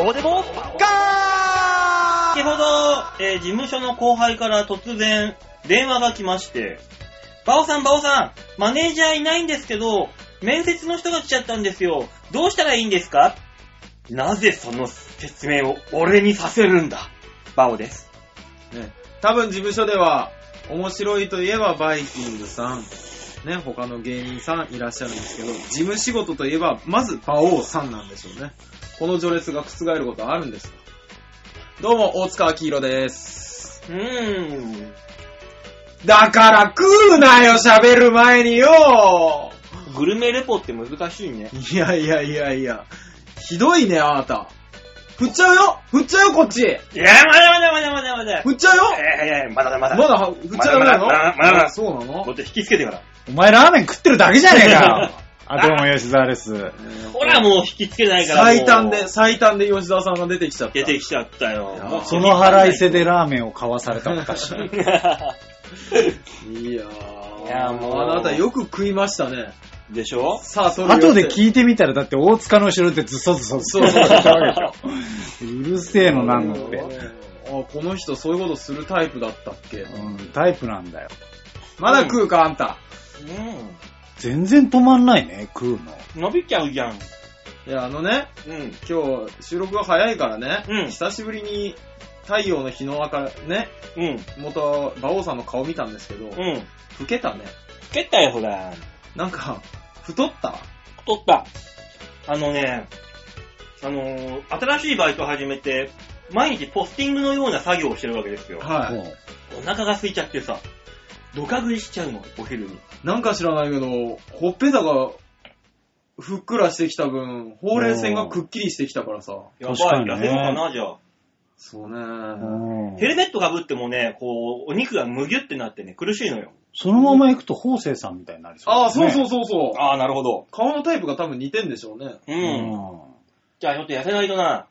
こうでも、ガ先ほど、えー事務所の後輩から突然電話が来まして、バオさん、バオさん、マネージャーいないんですけど、面接の人が来ちゃったんですよ。どうしたらいいんですか？なぜその説明を俺にさせるんだ？バオです。ね、多分事務所では、面白いといえばバイキングさん、ね、他の芸人さんいらっしゃるんですけど、事務仕事といえば、まず馬王さんなんでしょうね。この序列が覆ることはあるんですかどうも、大塚明宏です。うーん。だから食うなよ、喋る前によグルメレポって難しいね。いやいやいやいや、ひどいね、あなた。振っちゃうよ振っちゃうよ、こっちいや、まだまだまだまだまだ。振っちゃうよえーいやいやまだまだ。まだ振っちゃダメなの？まだまだまだまだあそうなの？こっち引きつけてから。お前ラーメン食ってるだけじゃねえかよ。あ、どうも吉沢です。ほら、もう引きつけないから。最短で、最短で吉沢さんが出てきちゃった。出てきちゃったよ。もうその腹いせでラーメンを買わされた私。いやー。いやもうあなたよく食いましたね。でしょ？さあ、それ後で聞いてみたら、だって大塚の後ろでズソズソズソズソ言ったわけでしょ。うるせえのなんのって。あ、この人そういうことするタイプだったっけ？うん、タイプなんだよ。まだ食うか、あんた。う全然止まんないね、食うの。ん。伸びちゃうじゃん。いや、あのね、うん。今日収録が早いからね、うん久しぶりに太陽の日の明るね、うん。元、馬王さんの顔見たんですけど、うん。老けたね。つけたよ、ほら。なんか、太った？太った。あのね、あのー新しいバイト始めて、毎日ポスティングのような作業をしてるわけですよ。はい。もうお腹が空いちゃってさ、ドカ食いしちゃうの、お昼に。なんか知らないけど、ほっぺたがふっくらしてきた分、ほうれい線がくっきりしてきたからさ。やばい、確かにね痩せようかな、じゃあ。そうね。うんヘルメットかぶってもね、こう、お肉がむぎゅってなってね、苦しいのよ。そのまま行くと、法政さんみたいになりそう、ああ、そうそううそうそう。ああ、なるほど。顔のタイプが多分似てんでしょうね。う。うんん。じゃあちょっと痩せないとな。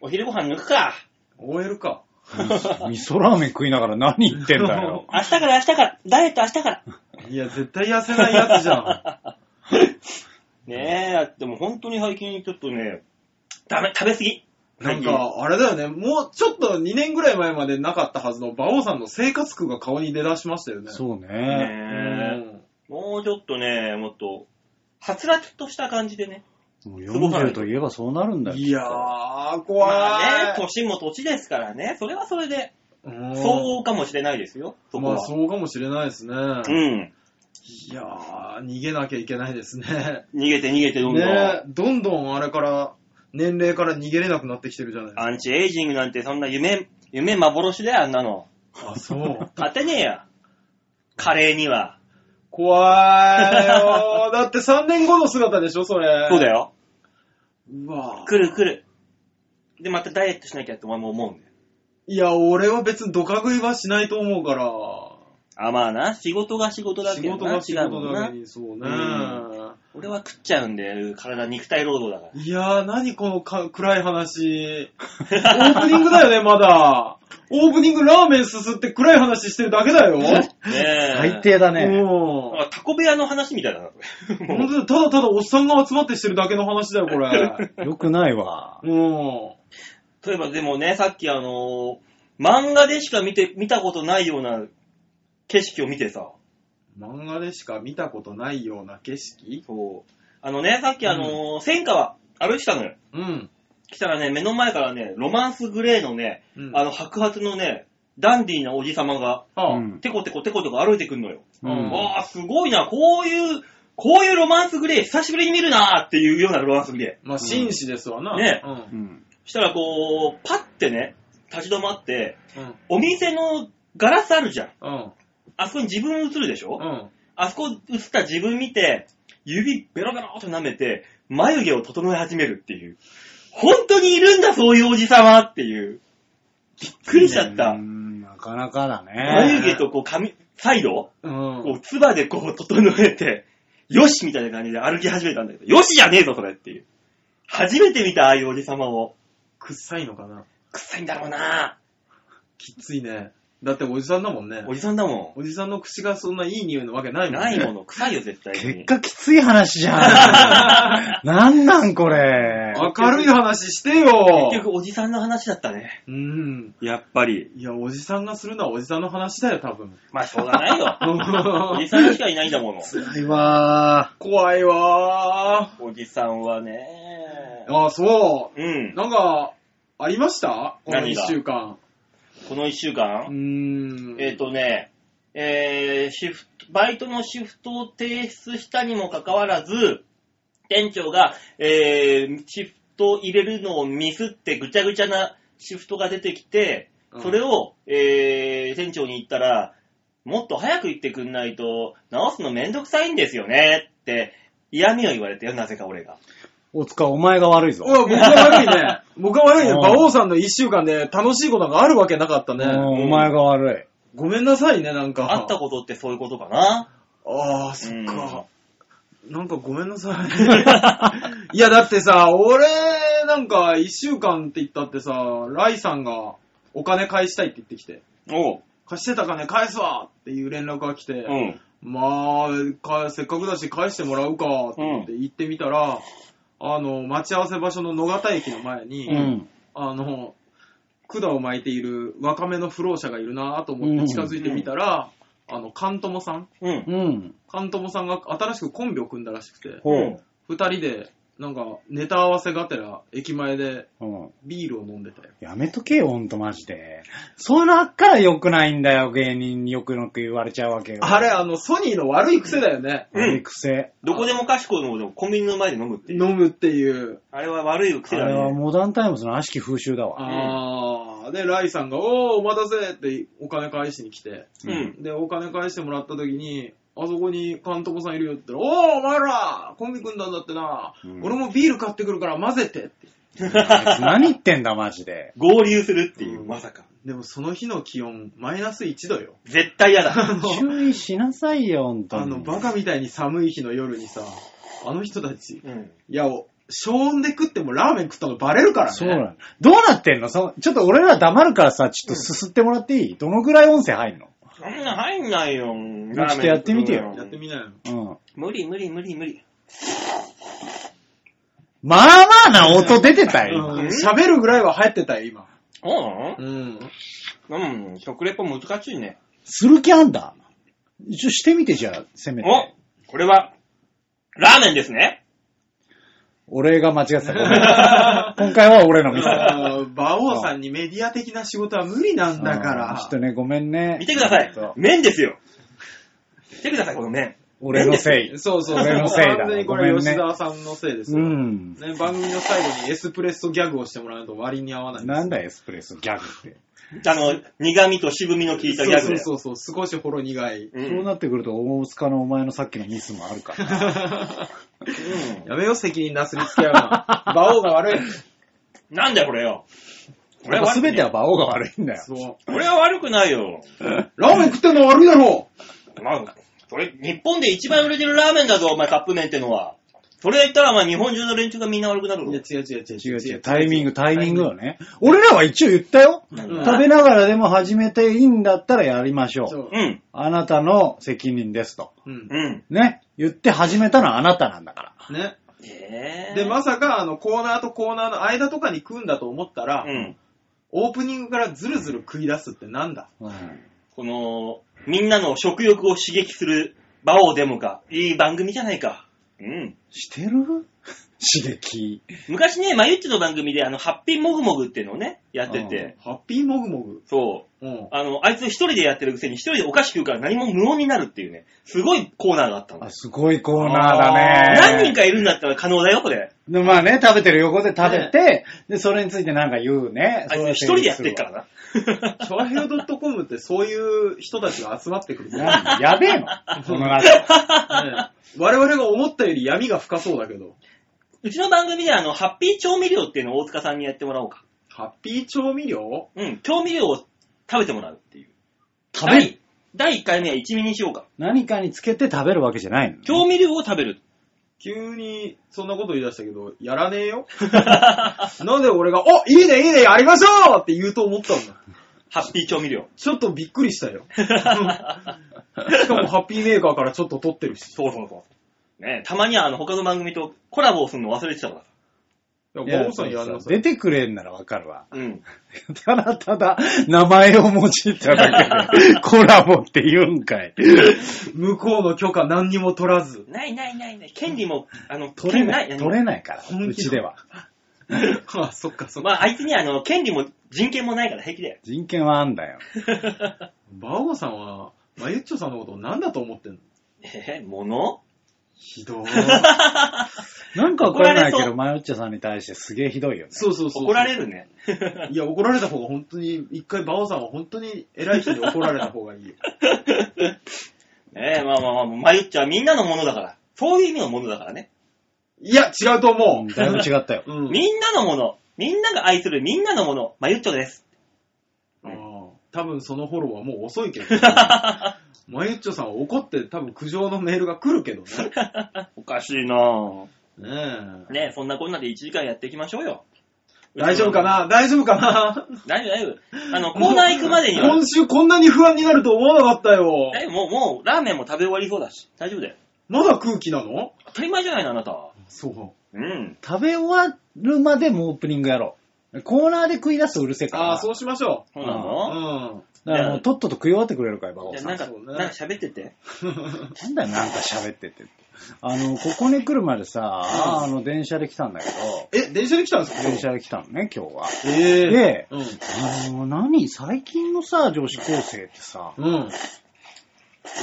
お昼ご飯抜くか。OL か。味噌ラーメン食いながら何言ってんだよ。明日から明日から、ダイエット明日から。いや、絶対痩せないやつじゃん。ねえ、だってもう本当に最近ちょっとね、ダメ、食べ過ぎ。なんか、あれだよね、もうちょっと2年ぐらい前までなかったはずの馬王さんの生活苦が顔に出だしましたよね。そうね。うねん。えもうちょっとね、もっと、はつらつとした感じでね。もう40といえばそうなるんだよ。いやー、怖い。まあね、年も年ですからね、それはそれで、うんそうかもしれないですよ、そこは。まあそうかもしれないですね。うん。いやー、逃げなきゃいけないですね。逃げて逃げてどんどん。ねどんどんあれから、年齢から逃げれなくなってきてるじゃないですか。アンチエイジングなんてそんな夢、夢幻だよ、あんなの。あ、そう。勝てねえよ。カレーには。怖いよー。だって3年後の姿でしょ、それ。そうだ。よ。うわ来る来る。で、またダイエットしなきゃってお前も思うんだよ。いや、俺は別にドカ食いはしないと思うから。あ、まあな、仕事が仕事だ仕けどな。事が仕違うもんな事だけ。に、そうね。俺は食っちゃうんだよ、体肉体労働だから。いやー、何このか暗い話。オープニングだよね、まだ。オープニングラーメンすすって暗い話してるだけだよ。ねえ。最低だね。うん。なんかタコ部屋の話みたいだな、これ。本当だ、ただただおっさんが集まってしてるだけの話だよ、これ。よくないわ。うん。例えばでもね、さっきあのー漫画でしか見て、見たことないような景色を見てさ、漫画でしか見たことないような景色？そう。あのね、さっきあのー千川歩いてたのよ。うん。来たらね、目の前からね、ロマンスグレーのね、うんあの白髪のね、ダンディーなおじさまが、うんテコテコテコテコ歩いてくんのよ。うんわあ、すごいな、こういう、こういうロマンスグレー、久しぶりに見るなっていうようなロマンスグレまあ、紳士ですわな。ねうん。うん。ー。したらこう、パッてね、立ち止まって、うん。お店のガラスあるじゃん。うん。あそこに自分映るでしょ、うん。あそこ映った自分見て、指ベロベロっと舐めて、眉毛を整え始めるっていう。本当にいるんだ、そういうおじさまっていう。びっくりしちゃった。うんなかなかだ眉ね。毛とこう髪、サイド？うん。こう、唾でこう整えて、よしみたいな感じで歩き始めたんだけど、よしじゃねえぞ、それっていう。初めて見た、ああいうおじさまを。臭いのかな？臭いんだろうなきついね。だっておじさんだもんね。おじさんだもおじさんの口がそんないい匂いなわけないん。もんね。ないもの、臭いよ、絶対結に。果きつい話じゃん。なんなんこれ。明るい話してよ。結局、おじさんの話だったね。うん。やっぱり。いや、おじさんがするのはおじさんの話だよ、多分。まあ、しょうがないよ。おじさんしかいないんだもの。辛いわ怖いわおじさんはね。ー。あ、そうう。ん。なんか、ありました？この一何が？週間。この一週うー間、ん。えっ、とね、えー、シフト、バイトのシフトを提出したにもかかわらず、店長が、えー、シフト入れるのをミスってぐちゃぐちゃなシフトが出てきて、うんそれを、えー、店長に言ったら、もっと早く言ってくんないと、直すのめんどくさいんですよねって、嫌味を言われたよ、なぜか俺が。大塚、お前が悪いぞ。おい僕が悪いね。僕が悪いね。うん馬王さんの一週間で楽しいことがあるわけなかったね。うんお前が悪ごめんなさいね、なんか。会ったことってそういうことかな？ああ、そっか。なんかごめんなさい。いや、だってさ、俺、なんか一週間って言ったってさ、ライさんがお金返したいって言ってきて、おう。貸してた金返すわっていう連絡が来て、うん。まあか、せっかくだし返してもらうかって言って行ってみたら、あの、待ち合わせ場所の野方駅の前に、い。うん。あの、管を巻いている若めの不老者がいるなと思って近づいてみたら、あの、カントモさんうん。うん。カントモさんが新しくコンビを組んだらしくて。二人で、なんか、ネタ合わせがてら、駅前でうん。ビールを飲んでたよ。やめとけよ、ほんとマジで。そういうのあっから良くないんだよ、芸人によくよく言われちゃうわけよ。あれ、あの、ソニーの悪い癖だよね。うん悪い癖。どこでもかしこでもコンビニの前で飲むっていう。飲むっていう。あれは悪い癖あだね。れはモダンタイムズの悪しき風習だわ。あー、で、ライさんが、おー、お待たせってお金返しに来て、うん。で、お金返してもらった時に、あそこに監督さんいるよって言ったら、おー、お前らコンビ組んだんだってな、うん俺もビール買ってくるから混ぜてって。何言ってんだ、マジで。合流するっていう、うんまさか。でもその日の気温、マイナス1度よ。絶対嫌だ。注意しなさいよ、ほんとに。あの、バカみたいに寒い日の夜にさ、あの人たち、うん。いや、お消音で食ってもラーメン食ったのバレるからね。そうなの。どうなってんの？そちょっと俺ら黙るからさ、ちょっとすすってもらっていい？どのぐらい音声入んの？そんな入んないよ。ちょっとやってみてよやってみなよ。うん。無理無理無理無理。まあまあな音出てたよ、うん喋るぐらいは入ってたよ、今。そううん。うん、食レポ難しいね。する気あんだ。一応してみてじゃあ、せめて。おこれは、ラーメンですね。俺が間違ってた。今回は俺のミスだ。あー馬王さんにメディア的な仕事は無理なんだかうんらちょっ。とね、ごめんね。見てくださいそう。麺ですよ。見てください、この麺。俺のせい。そうそう。俺のせいだ完全にこれごめんね吉沢さんのせいですうよ。ん。ね、番組の最後にエスプレッソギャグをしてもらうと割に合わない。なんだエスプレッソギャグって。あの、苦味と渋みの効いたギャグそうで。そうそうそう、少しほろ苦い。うそうんなってくると、大塚のお前のさっきのミスもあるから。うんやめよ、責任なすりつけ合うな。馬王が悪い。なんだよ、これよ。これはすべては馬王が悪いんだよ。そう。これは悪くないよ。ラーメン食ってんの悪いだろまあ、それ、日本で一番売れてるラーメンだぞ、お前、カップ麺ってのは。それ言ったら、まあ、日本中の連中がみんな悪くなるぞいや、。違う違う違う違う違う、タイミング、タイミングよね。俺らは一応言ったよ。うん食べながらでも始めていいんだったらやりましょ。そうう。うん。あなたの責任ですと。うん。うん。ね。言って始めたのはあなたなんだから。ね。えで、まさか、あの、コーナーとコーナーの間とかに食うんだと思ったら、うん。オープニングからズルズル食い出すってなんだ？うんこの、みんなの食欲を刺激する、バオデモか。いい番組じゃないか。うん。してる？刺激。昔ね、まゆっちの番組で、あの、ハッピーモグモグっていうのをね、やってて、ハッピーモグモグ。そう。うん。あの、あいつ一人でやってるくせに一人でお菓子食うから何も無音になるっていうね、すごいコーナーがあったのあ、。すごいコーナーだね。何人かいるんだったら可能だよ、これ。でまあね、食べてる横で食べて、で、それについてなんか言うね。あいつ一人でやってっからな。チョアヘオ .com ってそういう人たちが集まってくるやべえのこの中。我々が思ったより闇が深そうだけど。うちの番組ではあの、ハッピー調味料っていうのを大塚さんにやってもらおうか。ハッピー調味料？うん、調味料を食べてもらうっていう。食べる？第第1回目は一味にしようか。何かにつけて食べるわけじゃないの、調味料を食べる。急にそんなこと言い出したけど、やらねえよ？なんで俺が、おいいねいいねやりましょうって言うと思ったんだ。ハッピー調味料。ちょっとびっくりしたよ。しかもハッピーメーカーからちょっと取ってるし。そうそうそう。ねたまにはあの他の番組とコラボをするの忘れてたからさ。いや、バオさんやんなさい。出てくれんならわかるわ。うん。ただただ、名前を用いただけで、コラボって言うんかい。向こうの許可何にも取らず。ないないないない。権利も、あの、取れない、取れないから、本気うちでは。あ、そっかそっか。まあ、あいつにはあの、権利も人権もないから平気だよ。人権はあんだよ。バオさんは、マユッチョさんのことを何だと思ってんの？えー、物？ひどい。なんかわからないけど、マヨッチョさんに対してすげえひどいよね。そうそうそう。怒られるね。いや、怒られた方が本当に、一回バオさんは本当に偉い人に怒られた方がいいよ。ええまあまあまあ、マユッチはみんなのものだから。そういう意味のものだからね。いや、違うと思うんだいぶ違ったよ。う。うん。みんなのもの。みんなが愛するみんなのもの。マユッチョです。多分そのフォローはもう遅いけど。マユッチョさんは怒って多分苦情のメールが来るけどね。おかしいなぁ。ねえ。ねそんなこんなで1時間やっていきましょうよ。大丈夫かな？大丈夫かな？大丈夫、大丈夫。あの、コーナー行くまでには、今週こんなに不安になると思わなかったよ。え、もう、もう、ラーメンも食べ終わりそうだし。大丈夫だよ。まだ空気なの？当たり前じゃないの、あなた。そう。うん。食べ終わるまでもうオープニングやろう。コーナーで食い出すとうるせえから。ああ、そうしましょそうなう。のうん。だからもうとっとと食い終わってくれるかい、バオさん。じゃあなんか、そうねなんか喋ってて。なんだよ、なんか喋って て。あの、ここに来るまでさ、あの、電車で来たんだけど、え、電車で来たんですか？電車で来たのね、今日は。ええで、うん。あの、何最近のさ、女子高生ってさ、うん。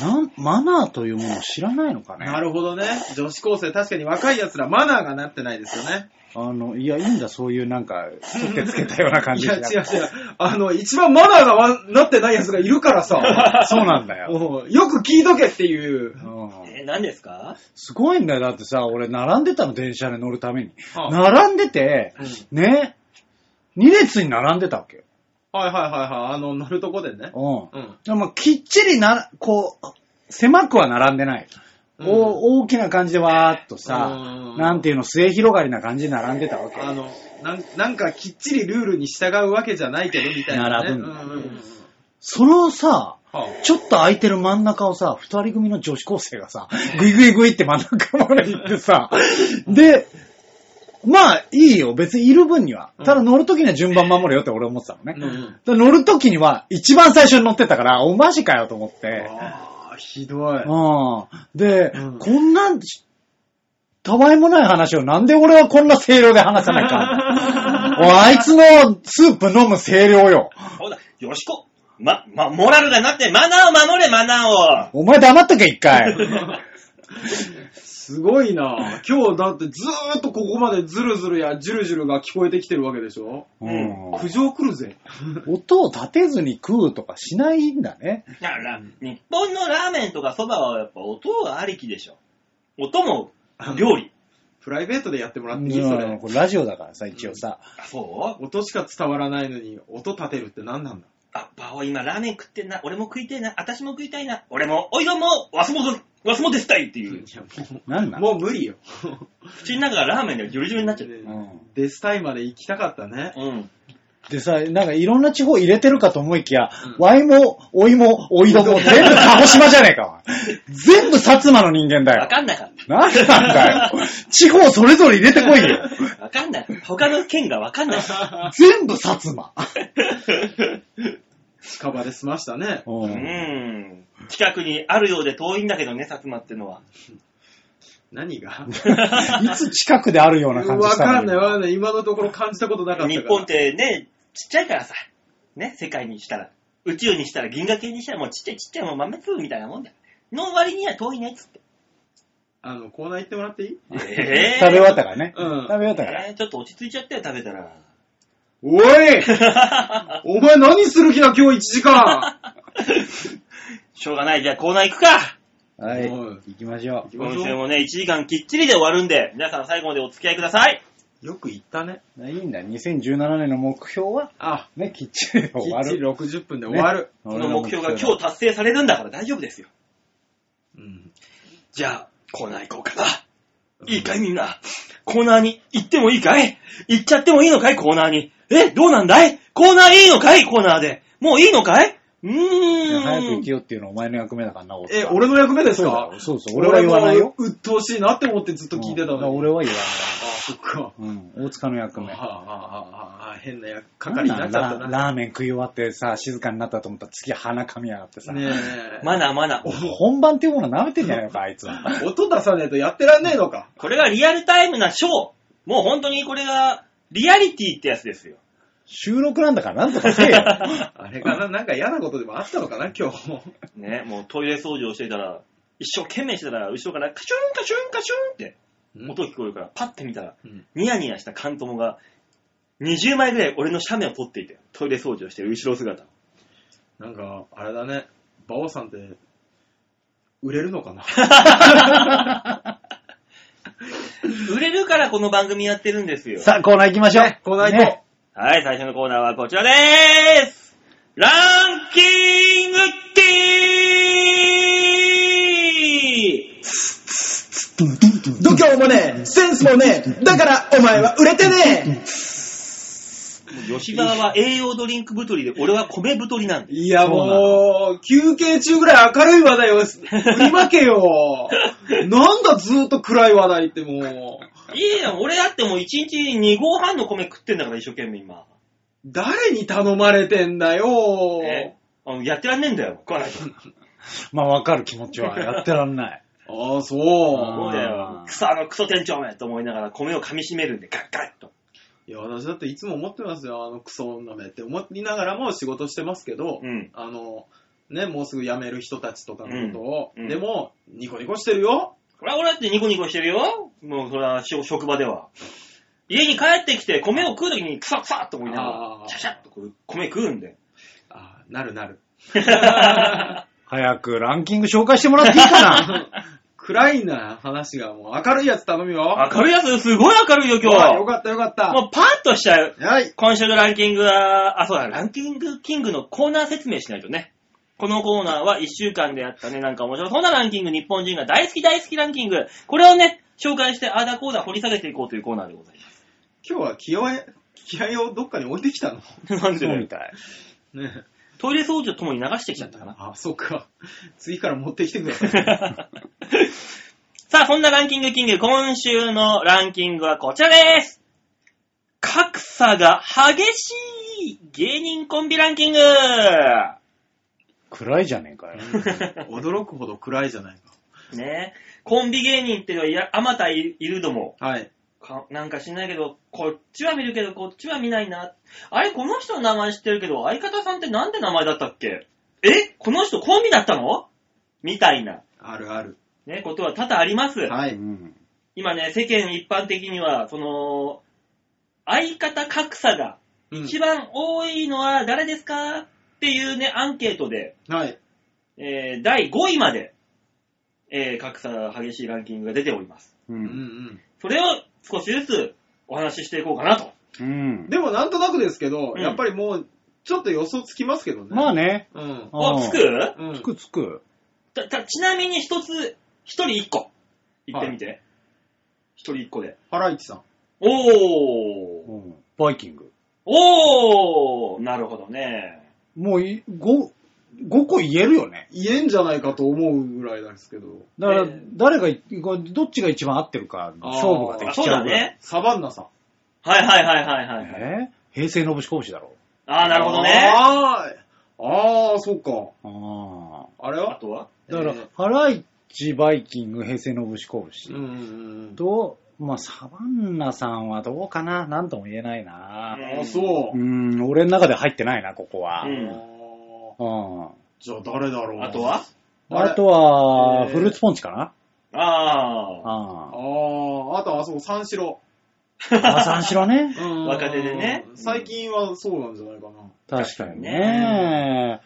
なん、マナーというものを知らないのかね？なるほどね。女子高生、確かに若い奴らマナーがなってないですよね。あの、いや、いいんだ、そういうなんか、取ってつけたような感 いや、じで。違う違う。あの、一番マナーがわなってない奴がいるからさ。そうなんだよ。うんよく聞いとけっていう。うんえ、何ですか？すごいんだよ。だってさ、俺並んでたの、電車で乗るために。はあ並んでて、ね、2列に並んでたわけよ。はいはいはいはい。あの、乗るとこでね。うん。うん。でも、きっちりな、こう、狭くは並んでない。うんお大きな感じでわーっとさうん、なんていうの、末広がりな感じで並んでたわけ。あの、なんなんかきっちりルールに従うわけじゃないけど、みたいな、ね。並ぶんだうんうんうんそれをさ、はちょっと空いてる真ん中をさ、二人組の女子高生がさ、ぐいぐいぐいって真ん中まで行ってさ、で、まあ、いいよ。別にいる分には。ただ乗るときには順番守れよって俺思ってたのね。うんうんで乗るときには一番最初に乗ってたから、おマジかよと思って。ああ、ひどい。うん。で、うんこんな、たわいもない話をなんで俺はこんな声量で話さないか おいあいつのスープ飲む声量よ。そうだ、よろしく。ま、ま、モラルだなって、マナーを守れ、マナーを。お前黙っとけ一回。すごいな今日だってずーっとここまでズルズルやジュルジュルが聞こえてきてるわけでしょ？うん苦情来るぜ。音を立てずに食うとかしないんだね。だから、日本のラーメンとかそばはやっぱ音がありきでしょ。音も料理。プライベートでやってもらっうんていい？それ。これラジオだからさ、一応さ。あ、そう？音しか伝わらないのに音立てるって何なんだ？あ、バオ今ラーメン食ってんな。俺も食いてえな。私も食いたいな。俺も、おいどんも、わすもど、わすもですたいっていう。なんなうん？もう無理よ。口の中がラーメンでジュルジュルになっちゃう。うんデスタイまで行きたかったね。うん。でさ、なんかいろんな地方入れてるかと思いきや、うんワイも、おいも、おいども、全部鹿児島じゃねえか。全部薩摩の人間だわよ。かんなかっなんなんだよ。地方それぞれ入れてこいよ。た。わかんない。他の県がわかんない。全部薩摩。近場で済ましたね。ううんん。近くにあるようで遠いんだけどね、薩摩ってのは。何が？いつ近くであるような感じわしたの？かんないわかんない。今のところ感じたことなかったから。日本ってね、ちっちゃいからさ。ね、世界にしたら。宇宙にしたら、銀河系にしたらもうちっちゃいちっちゃいもう豆粒みたいなもんだよ。の割には遠いねっつって。あの、コーナー行ってもらっていい？え食べ終わったからね。うん食べ終わったから。えーちょっと落ち着いちゃったよ、食べたら。おい お前何する気だ今日1時間しょうがない。じゃあコーナー行くか。はい。行きましょ行きましょう今週もね、1時間きっちりで終わるんで、皆さん最後までお付き合いください。よく言ったね。う。いいんだよ。2017年の目標は、あ、ね、きっちりでき終わっちりる。60分で終わる。この目標が今日達成されるんだから大丈夫ですよ。うん。じゃあ、コーナー行こうかな。いいかいみんな。コーナーに行ってもいいかい？行っちゃってもいいのかい？コーナーに。え、どうなんだい？コーナーいいのかい？コーナーで。もういいのかい？うーん。早く行けよっていうのはお前の役目だからな、大塚え、俺の役目ですそうだかよそうそう、俺は言わないよ。俺も鬱陶しいなって思ってずっと聞いてたうんのに。俺は言わあ、そっか。ない。うん、大塚の役目。はあ、はあはあはあ、変な役係になっちゃったラな。ラーメン食い終わってさ、静かになったと思ったら次鼻噛みやがってさ。ねえ。マナーマナー。本番っていうもの舐めてんじゃないのか、あいつは。音出さねえとやってらんねえのか。これがリアルタイムなショー。もう本当にこれが、リアリティってやつですよ。収録なんだからなんとかせえよ。あれかななんか嫌なことでもあったのかな今日。ね、もうトイレ掃除をしていたら、一生懸命してたら、後ろからカシュンカシュンカシュンって音聞こえるから、パッて見たら、うんニヤニヤしたカントモが、20枚ぐらい俺の斜面を撮っていて、トイレ掃除をしてる後ろ姿。なんか、あれだね。馬王さんって、売れるのかな？売れるからこの番組やってるんですよ。さあ、コーナー行きましょう。ねコーナー行こうねはい、最初のコーナーはこちらでーすランキングティー度胸もねえ、センスもねえ、だからお前は売れてね吉沢は栄養ドリンク太りで、俺は米太りなんえで。いやもう、休憩中ぐらい明るい話題を振りまけよ。なんだずーっと暗い話題ってもう。いいやん、俺だってもう1日2合半の米食ってんだから、一生懸命今。誰に頼まれてんだよ。えあのやってらんねえんだよ、食わないと。まあ、わかる気持ちは。やってらんない。ああ、そう。そうだあよー。クソあのクソ店長めと思いながら米を噛み締めるんで、ガッガッと。いや、私だっていつも思ってますよ、あのクソ女めって思いながらも仕事してますけど、うん。あの、ね、もうすぐ辞める人たちとかのことを、うんうんでも、ニコニコしてるよ。これは俺だってニコニコしてるよ。もうそれはし職場では。家に帰ってきて米を食うときにクサクサっと思いながあー、らシャシャッとこう米食うんで。ああ、なるなる。早くランキング紹介してもらっていいかな？暗いな話がもう明るいやつ頼むよ。明るいやつ、すごい明るいよ、今日。あよかったよかった。もうパッとしちゃう。はい。今週のランキングは、あ、そうだ、ランキングキングのコーナー説明しないとね。このコーナーは1週間でやったね、なんか面白そうなランキング、日本人が大好き大好きランキング。これをね、紹介して、あーだこーだ掘り下げていこうというコーナーでござい今日は気合い、気合をどっかに置いてきたの？ます。なんでみたい。ねトイレ掃除とともに流してきちゃったかな。あ、そうか。次から持ってきてください。さあ、そんなランキングキング、今週のランキングはこちらです。格差が激しい芸人コンビランキング。暗いじゃねえかよ。驚くほど暗いじゃないねコンビ芸人っていうのはいや、あまたいいるども。か。はい。かなんか知んないけど、こっちは見るけど、こっちは見ないな。あれ、この人の名前知ってるけど、相方さんってなんで名前だったっけ？え？この人コンビだったの？みたいな、あるある。ね、ことは多々あります。はい。うん今ね、世間一般的には、その、相方格差がうん一番多いのは誰ですか？っていうね、アンケートで、はい。えー第5位まで、えー格差が激しいランキングが出ております。う。うんんそれを少しずつお話ししていこうかなと。うんうん。。でもなんとなくですけど、うんやっぱりもう、ちょっと予想つきますけどね。まあね。うん。お、あーつく？うんつくつく。たたちなみに一つ、一人一個。言ってみて。一、人一個で。ハライチさん。おー。うんバイキング。おーなるほどね。もうい、5、5個言えるよね。言えんじゃないかと思うぐらいですけど。だからえー、誰がい、どっちが一番合ってるか、勝負ができそうちゃうぐらい。だね。サバンナさん。はいはいはいはいはい。えー？平成のぶしこぶしだろ。あー、なるほどね。あーあー、そっか。ああれは？あとは？あ。だからえー、ハライチ、バイキング、平成のぶしこぶしうんうんうん。と、まあ、サバンナさんはどうかな？なんとも言えないな。ああ、そうう。ん、俺の中で入ってないな、ここは。うん。じゃあ誰だろう？あとは？あとは、えーフルーツポンチかな？ああああ、あとあそこ三四郎。あ。あ、三四郎ね。うん若手でね最近はそうなんじゃないかな。確かにね。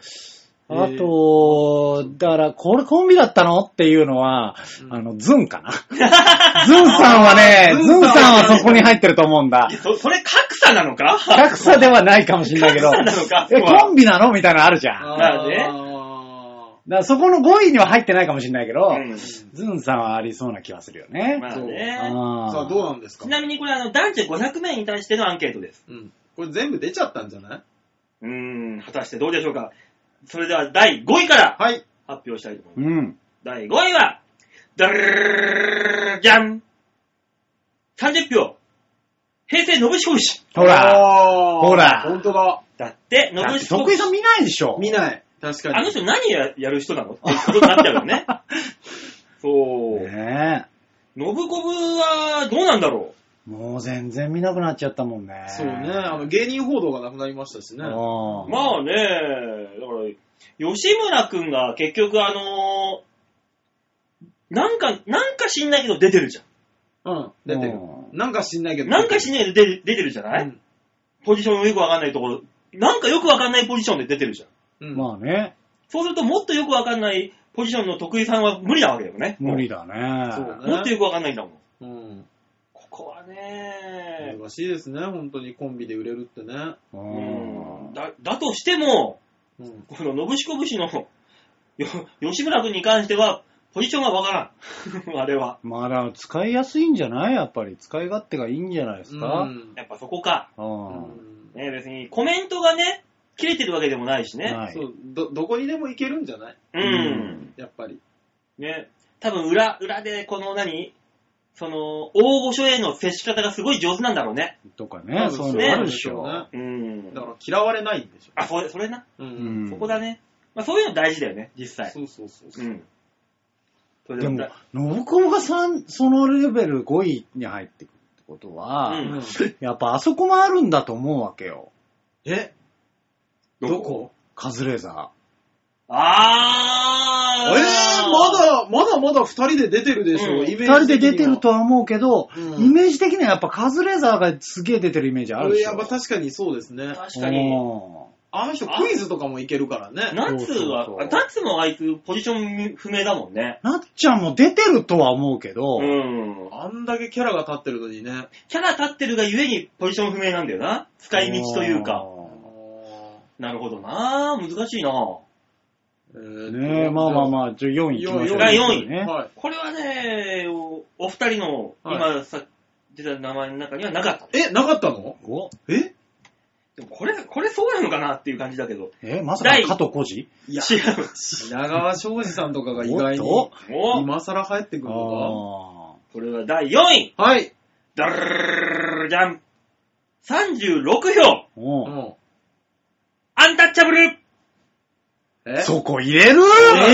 ねあと、だから、これコンビだったのっていうのは、うんあの、ズンかな？ズンさんはね、ズンズンさんはさんはそこに入ってると思うんだあ。。そ、それ格差なのか？格差ではないかもしれないけど、格差なのか？え、コンビなの？みたいなのあるじゃん。まあねあからそこの5位には入ってないかもしれないけど、うんズンさんはありそうな気がするよね。まあそうね。さあ、どうなんですか？ちなみにこれあの、男女500名に対してのアンケートです。うん。これ全部出ちゃったんじゃない？うーん、果たしてどうでしょうか？それでは第5位からはい。発表したいと思います。うん。第5位は、ダルーじゃん !30 票。平成のぶしこ節。ほら、ほらほんとだ。だって、のだってぶしこ節。徳井さん見ないでしょ。見ない。確かに。あの人何ややる人なのってことになっちゃうよね。そう。ねのぶこぶはどうなんだろえ。もう全然見なくなっちゃったもんね。そうね。あの、芸人報道がなくなりましたしね。う。あまあね、だから、吉村くんが結局あのなんか、なんか知んないけど出てるじゃうん。出てるう。んなんか知んないけど。ん。なんか知んないけど出て出てるじゃない、うんポジションよくわかんないところ、なんかよくわかんないポジションで出てるじゃん。うん。まあね、そうするともっとよくわかんないポジションの徳井さんは無理なわけだよね。無理だね。そうねもっとよくわかんないんだもん。うん。ここはね、難しいですね。本当にコンビで売れるってね。ううんん。だ、だとしても、うん。この信しこ節のよ吉村君に関しては、ポジションがわからん。あれは。まあだから使いやすいんじゃない？やっぱり。使い勝手がいいんじゃないですか？うんやっぱそこか。うん。うんね、別にコメントがね、切れてるわけでもないしね。はいそう、ど、どこにでも行けるんじゃない？うん。やっぱり。ね。多分裏、裏でこの何？その、大御所への接し方がすごい上手なんだろうね。とかね、そういうのあるでしょ。ねうん。だから嫌われないんでしょ。あ、それ、それな？う。うんんそこだね。まあそういうの大事だよね、実際。そうそうそうそうう。ん。それでもだ、信子が三そのレベル5位に入ってくるってことは、うんやっぱあそこもあるんだと思うわけよ。え？どこ？カズレーザあーえー、まだ、まだまだ二人で出てるでしょ、うんイメージ。二人で出てると。とは思うけど、うんイメージ的にはやっぱカズレーザーがすげえ出てるイメージあるでしょ。やっぱ確かにそうですね。確かに。おあの人クイズとかもいけるからね。ナッツはナッツもあいつポジション不明だもんね。ーなっちゃんも出てるとは思うけど、うん。あんだけキャラが立ってるのにね。キャラ立ってるがゆえにポジション不明なんだよな。使い道というか。なるほどな難しいなえーねえ、まあまあまあ、じゃあ4位行きましょう。第四位ね。はい。これはね、おお二人の今さ、出た名前の中にはなかった。え、なかったの？お？え？でもこれ、これそうなのかなっていう感じだけど。え、まさか第加藤浩次？いや、違う。品川庄司さんとかが意外に今更入ってくるのこれは第4位。かはい。ダルルじゃん。36票。アンタッチャブル。え？そこ入れる？え？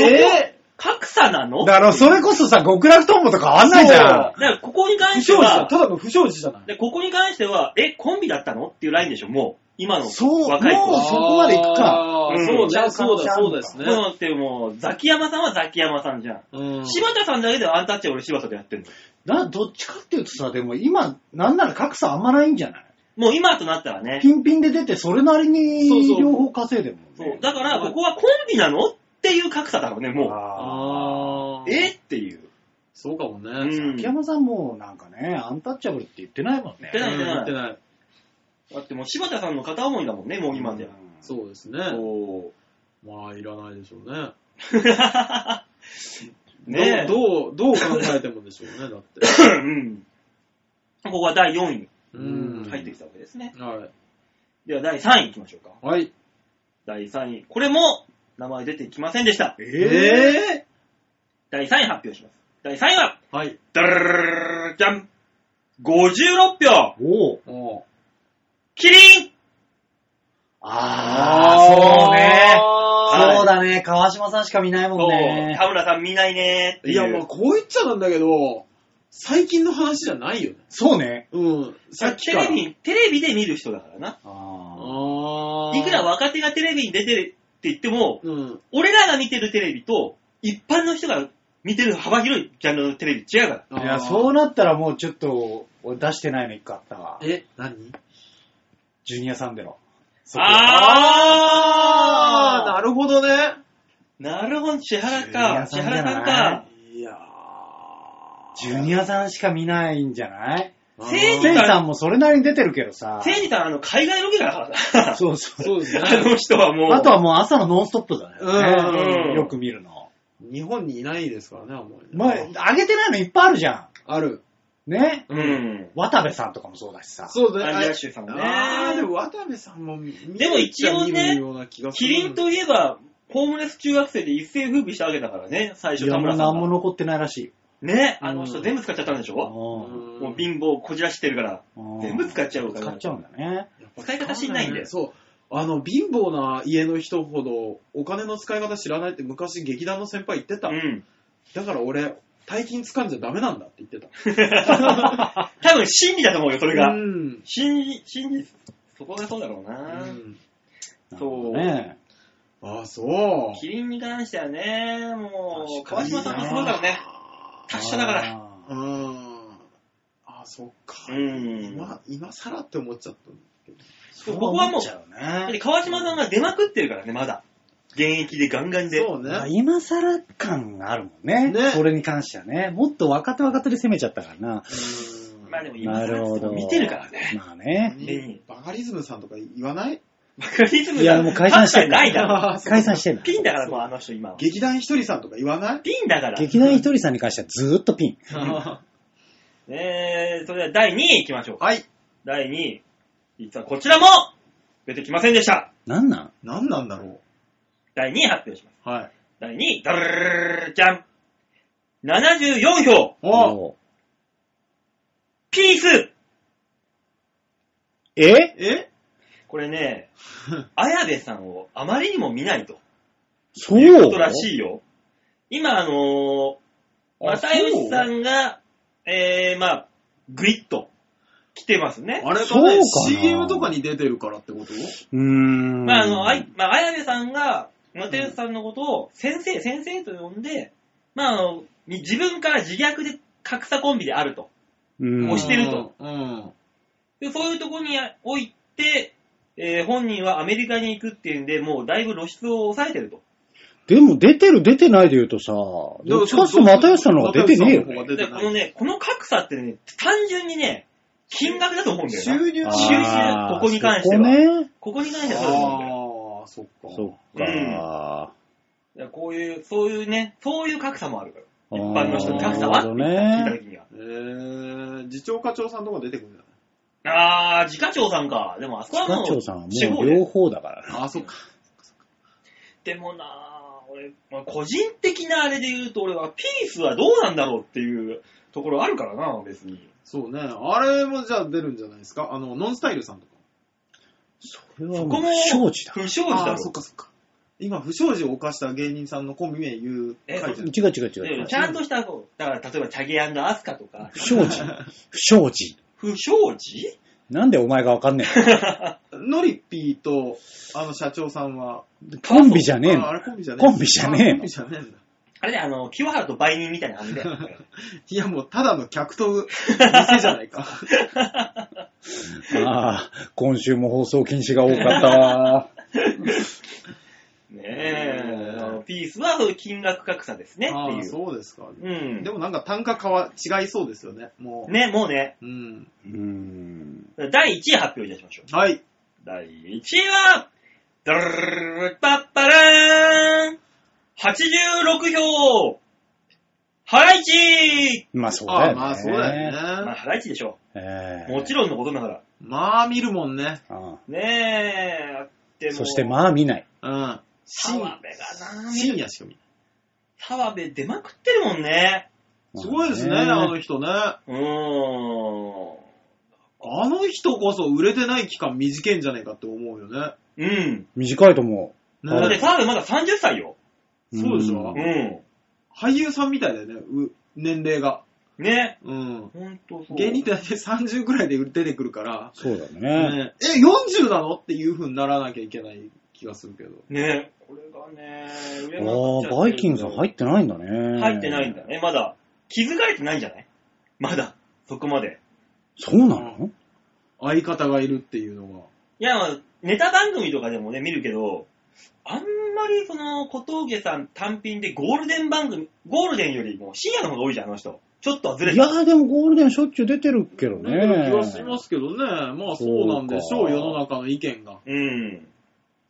え？え？え？格差なの？だからそれこそさ、極楽トンボと変わんないじゃん。だからここに関して不祥事だ。は、ただの不祥事じゃない。でここに関しては、え、コンビだったの？っていうラインでしょ、もう。今のそう若い子うそこまで行くか。うそうじゃあね、そうだ、そうですね。そうだってもう、ザキヤマさんはザキヤマさんじゃん。うん。柴田さんだけでアンタッチャブル柴田でやってんの。な、どっちかっていうとさ、でも今、なんなら格差あんまないんじゃない？もう今となったらね。ピンピンで出て、それなりにそうそう両方稼いでるもんね。そう。だから、ここはコンビなのっていう格差だろうね、もあう。あーえっていう。そうかもね。うん秋山さんもなんかね、アンタッチャブルって言ってないもんね。言ってないうん言ってない。だってもう柴田さんの片思いだもんね、もう今じゃ。そうですね。そまあ、いらないでしょうね。う。ねえ。どう、どうどう考えてもでしょうね、だって。うん。ここは第4位にうん入ってきたわけですね。はい。では第3位いきましょうか。はい。第3位。これも名前出てきませんでした。ええ第3位発表します。第3位は、ーはい。ダルルルルじゃん !56 票おうおうキリンあー、そうね。はいそうだね。川島さんしか見ないもんそう、ね。田村さん見ないねーっていう。いや、まあ、こう言っちゃなんだけど、最近の話じゃないよね。そうね。うん。さっきから。テレビ、テレビで見る人だからな。ああーいくら若手がテレビに出てるって言っても、うん。俺らが見てるテレビと、一般の人が見てる幅広いジャンルのテレビ違うから。ーいや、そうなったらもうちょっと、俺出してないの一個あったわ。え、何？ジュニアさんでの。そこあー、あなるほどね。ーなるほど、千原ジュニアか。千さんじゃない原さんか。いやジュニアさんしか見ないんじゃない？ー。せいステイさんもそれなりに出てるけどさ。せいじさん、あの、海外ロケだからさ。そうそう。そうですね。あの人はもう。あとはもう朝のノンストップだね。うんよく見るの。日本にいないですからね、あんまり。まあ、上げてないのいっぱいあるじゃある。ん。ね？うん。渡部さんとかもそうだしさ。そうだね。アンジャッシュさんもねあーでも渡部さんも見でも一応ね見るような気がするキリンといえば、ホームレス中学生で一世風靡したわけだからね、最初いや、もう田村さんが。何も残ってないらしいよ。ね、あの人全部使っちゃったんでしょ？うもう貧乏こじらしてるから、ん全部使っちゃうから。使っちゃうんだね。使い方知んないんだよ。そう。あの、貧乏な家の人ほどお金の使い方知らないって昔劇団の先輩言ってた。うん。だから俺、大金掴んじゃダメなんだって言ってた。多分真理だと思うよ、それが。うん。真理、真理、そこがそうだろうな。うんそうねああ、そう。キリンに関してはね、もう、川島さんがすごいからね。達者だから。あうーん。ああ、そっか。うん。今、今更って思っちゃったんだけど。そうここはもう。だって川島さんが出まくってるからね、まだ。現役でガンガンで。そうまあね。今更感があるもんね。ねそれに関してはね。もっと若手若手で攻めちゃったからな。うんまあでも今なるほど。更見てるからね。まあね。ねバカリズムさんとか言わない？バカリズムいや、もう解散してんだ。ないだろ。解散してんだ。ピンだからもうあの人今は。劇団ひとりさんとか言わない？ピンだから。劇団ひとりさんに関してはずーっとピン。えー、それでは第2位行きましょう。はい。第2位。実はこちらも出てきませんでした。なんなん？何なんだろ第2位発表します。う。はい。第2位、ダルルルルルじゃん。74票、おおピースええこれね、綾部さんをあまりにも見ないとそう？いうことらしいよ。今、あのー、あ又吉さんが、えー、まあ、グイッと来てますね。あれかそうか ?CM とかに出てるからってこと？うーん。まあ、あの、あい、まあ、綾部さんが、又吉さんのことを先生、先生と呼んで、まあ、あの、自分から自虐で格差コンビであると。うん押してると。うん。でそういうところにおいて、えー本人はアメリカに行くっていうんで、もうだいぶ露出を抑えてると。でも出てる出てないで言うとさ、どっちかっていうと又吉さんの方が出てねえよね。で、このね、この格差ってね、単純にね、金額だと思うんだよな。収入収入ここに関してはそこね。ここに関してはそうだと思うんだよ。ああ、そっか。そっか。いやこういう、そういうね、そういう格差もあるから。一一般の人の格差はって聞いた時には。えー、次長課長さんとか出てくるんじゃないあー、自家長さんか。でもあそこはもう、課長さんはもう両方だからね。ああ、そっか。でもなぁ、俺、まあ個人的なあれで言うと、俺はピースはどうなんだろうっていうところあるからな、別に。そうね。あれもじゃあ出るんじゃないですか？あの、ノンスタイルさんとか。それはもうそこも不祥事だ。不祥事だああ、ろそっ。かそっか。今、不祥事を犯した芸人さんのコンビ名言うえ書いてある。違う違う違う違う。でちゃんとした、こうだから例えば、チャゲアスカとか、不祥事。不祥事。不祥事なんでお前がわかんねえ ノリピーと、あの、社長さんは。のコンビじゃねえの？ああれコンビじゃねえコンビじゃねえの？あコンビじゃねえんだ。あれで、あの、清原と売人みたいな感じで。いや、もう、ただの客と店じゃないか。ああ、今週も放送禁止が多かったわ。ねえ、あのピースは金額格差ですねってああ、いう。そうですか。うんで。もなんか単価変わ、違いそうですよね。もう。ね、もうね、うん。うーん。第1位発表いたしましょう。はい。第1位は、ダルルルルルパッパラーン !86 票ハライチまあそうだよね。ああ、まあそうだよまあ、ね。ハライチでしょえう。もちろんのことながら。まあ見るもんね。あねえ、あっても。あそしてまあ見ない。うん。澤部がな、深夜しか見ない。澤部出まくってるもんね。すごいですね、まああの人ね。うーん。あの人こそ売れてない期間短いんじゃねえかって思うよね。うん。短いと思ねだって澤部まだ30歳よ。う。そうでしょうんん。俳優さんみたいだよね、う年齢が。ね。うん。ほんとそう。芸人って大体30ぐらいで出てくるから、そうだね。ねえ、40なの？っていう風にならなきゃいけない気がするけど。ね。これがね、売れああ、バイキングさん入ってないんだね。入ってないんだ。ね。まだ。気づかれてないんじゃない？まだ。そこまで。そうなの？相方がいるっていうのが。いや、まあネタ番組とかでもね、見るけど、あんまりその、小峠さん単品でゴールデン番組、ゴールデンよりも深夜の方が多いじゃん、あの人。ちょっとはずれてる。いやーでもゴールデンしょっちゅう出てるけど出てる気ね。はしますけどね。まあそうなんでしょう、そうか世の中の意見が。うん。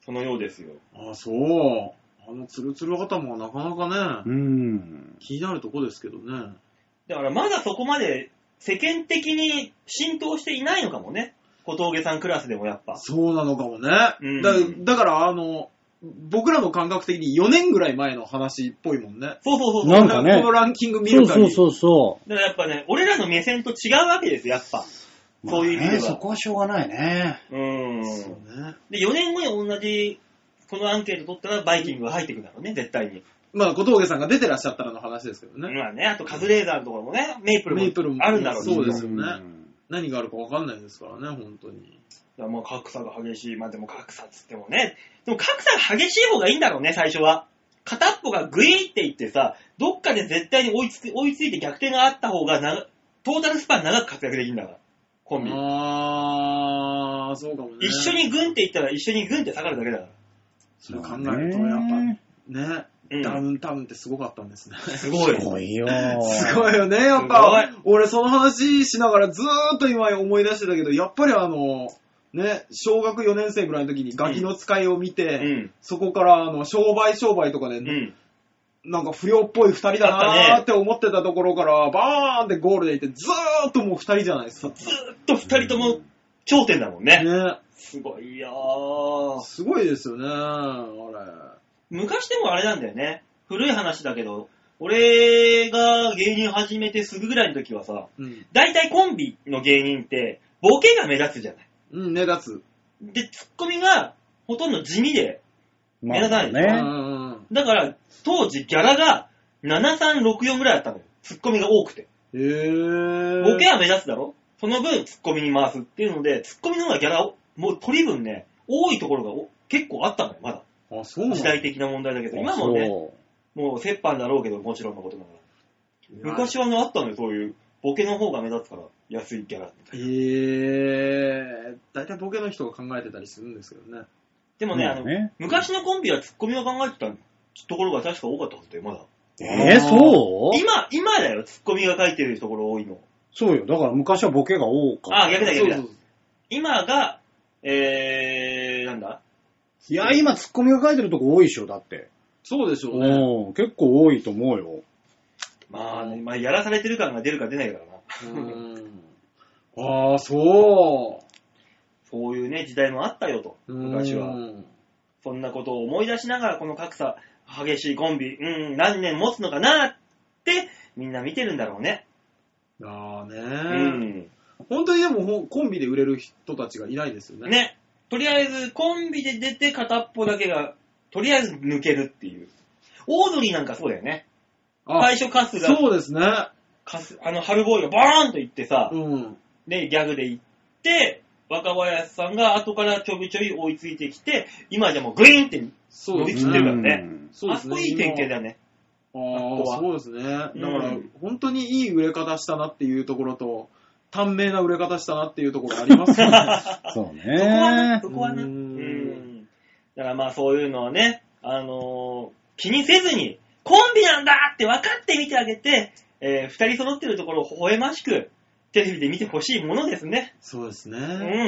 そのようですよ。あ、そう。あのツルツル頭はなかなかね、うん。気になるとこですけどね。だからまだそこまで世間的に浸透していないのかもね。小峠さんクラスでもやっぱ。そうなのかもね。うんだだから、あの、僕らの感覚的に4年ぐらい前の話っぽいもんね。そうそうそうそう。なんかねこのランキング見そうる限り。そうそうそだからやっぱね、俺らの目線と違うわけですよ、やっぱ。う。そういう意味ではまあねそこはしょうがないね。うーん。そうね。で、4年後に同じ、このアンケート取ったらバイキングが入ってくるんだろうね、絶対に。まあ、小峠さんが出てらっしゃったらの話ですけどね。まあね、あとカズレーザーのところもね、メイプルもメイプルもあるんだろうしそうですよねん何があるかわかんないですからね、本当に。いやもう格差が激しい。まあでも格差っつってもね。でも格差が激しい方がいいんだろうね、最初は。片っぽがグイーっていってさ、どっかで絶対に追いつく追いついて逆転があった方が長トータルスパン長く活躍できるんだから。コンビ。あー、そうかもね。一緒にグンっていったら一緒にグンって下がるだけだから。それ考えると、やっぱね、うんダウンタウンってすごかったんですね。すごい。すごいよ。すごいよね、やっすぱ。俺その話しながらずーっと今思い出してたけど、やっぱりあの、ね、小学4年生ぐらいの時にガキの使いを見て、うん。そこからあの商売商売とかで、うん。なんか不良っぽい二人だあったねなーって思ってたところから、バーンってゴールでいって、ずーっともう二人じゃないですか。ずーっと二人とも頂点だもんね。ね。すごいよー。すごいですよね、あ昔でもあれなんだよね。古い話だけど、俺が芸人始めてすぐぐらいの時はさ、れ。うん。大体コンビの芸人って、ボケが目立つじゃない。うん、目立つ。で、ツッコミがほとんど地味で、ま目立たないでしょうんうね。だから当時ギャラが7364ぐらいだったのよ。ツッコミが多くて。へー。ボケは目立つだろ？その分ツッコミに回すっていうので、ツッコミの方がギャラを、もう取り分ね、多いところがお結構あったのよ、まだ。あ、そうなの？時代的な問題だけど、今もね、そもう折半だろうけど、もちろんのことながら。昔はね、あったのよ、そういう。ボケの方が目立つから、安いギャラみたいな。えー、大体ボケの人が考えてたりするんですけどね。でもね、まああの、ね昔のコンビはツッコミが考えてたところが確か多かったはずだよ、まだ。う。えー、そう？今、今だよ、ツッコミが書いてるところ多いの。そうよ。だから昔はボケが多かった。あ、逆だ逆だそう。そう今が、えー、なんだ？いや、今ツッコミが書いてるとこ多いでしょ、だって。そうでしょうね。うん、結構多いと思うよ。まあね、まあ、やらされてる感が出るか出ないからな。うんああ、そそういうね、時代もあったよと、う。昔は。うんそんなことを思い出しながら、この格差、激しいコンビ、うん、何年持つのかなって、みんな見てるんだろうね。ああね、うん。本当にでもほんコンビで売れる人たちがいないですよね。ね。とりあえず、コンビで出て片っぽだけが、とりあえず抜けるっていう。オードリーなんかそうだよね。あ、最初カスが、そうですね。カスあの、春ボーイがバーンと行ってさ、うん。で、ギャグで行って、若林さんが後からちょびちょび追いついてきて、今じゃもうグイーンって、そうです伸びきってるね。からねうんそうですね。あそこいい典型だよね。ああそうですね。だから、うん本当にいい売れ方したなっていうところと、短命な売れ方したなっていうところがありますよね。そうそこはねね、。そこはね。ううんん。だからまあそういうのをね、あのー気にせずに、コンビなんだって分かって見てあげて、えー二人揃ってるところを微笑ましく、テレビで見てほしいものですね。そうですね。う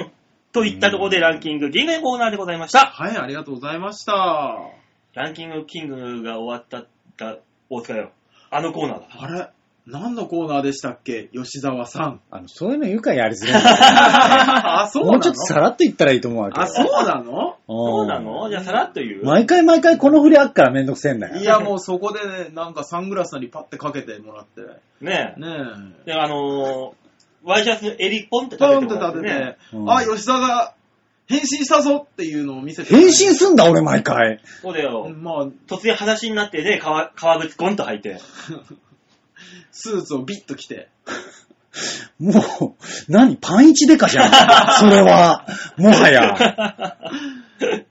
ん。といったところでランキング、銀河コーナーでございました。はい、ありがとうございました。ランキングキングが終わったが、大塚よ。あのコーナーだ。あれ？何のコーナーでしたっけ？吉沢さん。あの、そういうの言うからやりづらい。あ、そうなの？もうちょっとさらっと言ったらいいと思うわけ。あ、そうなの？そうなの？じゃあさらっと言う？毎回毎回この振りあっからめんどくせえんだよ。いや、もうそこでね、なんかサングラスなりパッてかけてもらって。ねねえ。で、あのー、ワイシャツの襟ポンってえ。ポンって立ててもらって立てて、ね。うんあ、吉沢が変身したぞっていうのを見せて。変身すんだ、俺毎回。そうだよ。まあ、突然裸足になってね、革革靴ゴンと履いて。スーツをビッと着て。もう、何パンイチデカじゃん。それは、もはや。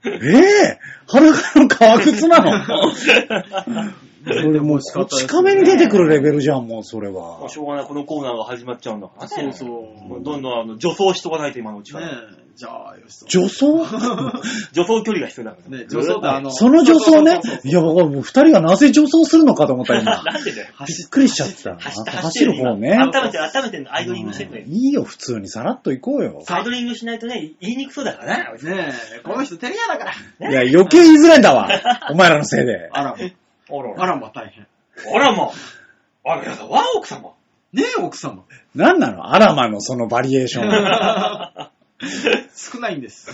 ええ？裸の革靴なの？それもう、こち亀に出てくるレベルじゃん、もう、それは。しょうがない、このコーナーが始まっちゃうんだからね。そうそう。どんどんあの女装しとかないと今のうちから。ねえ、じゃあ、よしと。女装？助走距離が必要だからね、女装ってあの、その女装ね？そうそうそう。そういや、僕はもう二人がなぜ女装するのかと思った今。なんでだよ。びっくりしちゃった。走って走走ってる方ね。温めて、温めて、アイドリングしてくれ。いいよ、普通にさらっと行こうよ。アイドリングしないとね、言いにくそうだからな。ねえ、この人照れ屋だから。いや、余計言いづらいんだわ。お前らのせいで。あら、あらあらま大変。あらまあ。あらやだわ、奥様。ねえ、奥様。なんなの？アラマのそのバリエーション。少ないんです。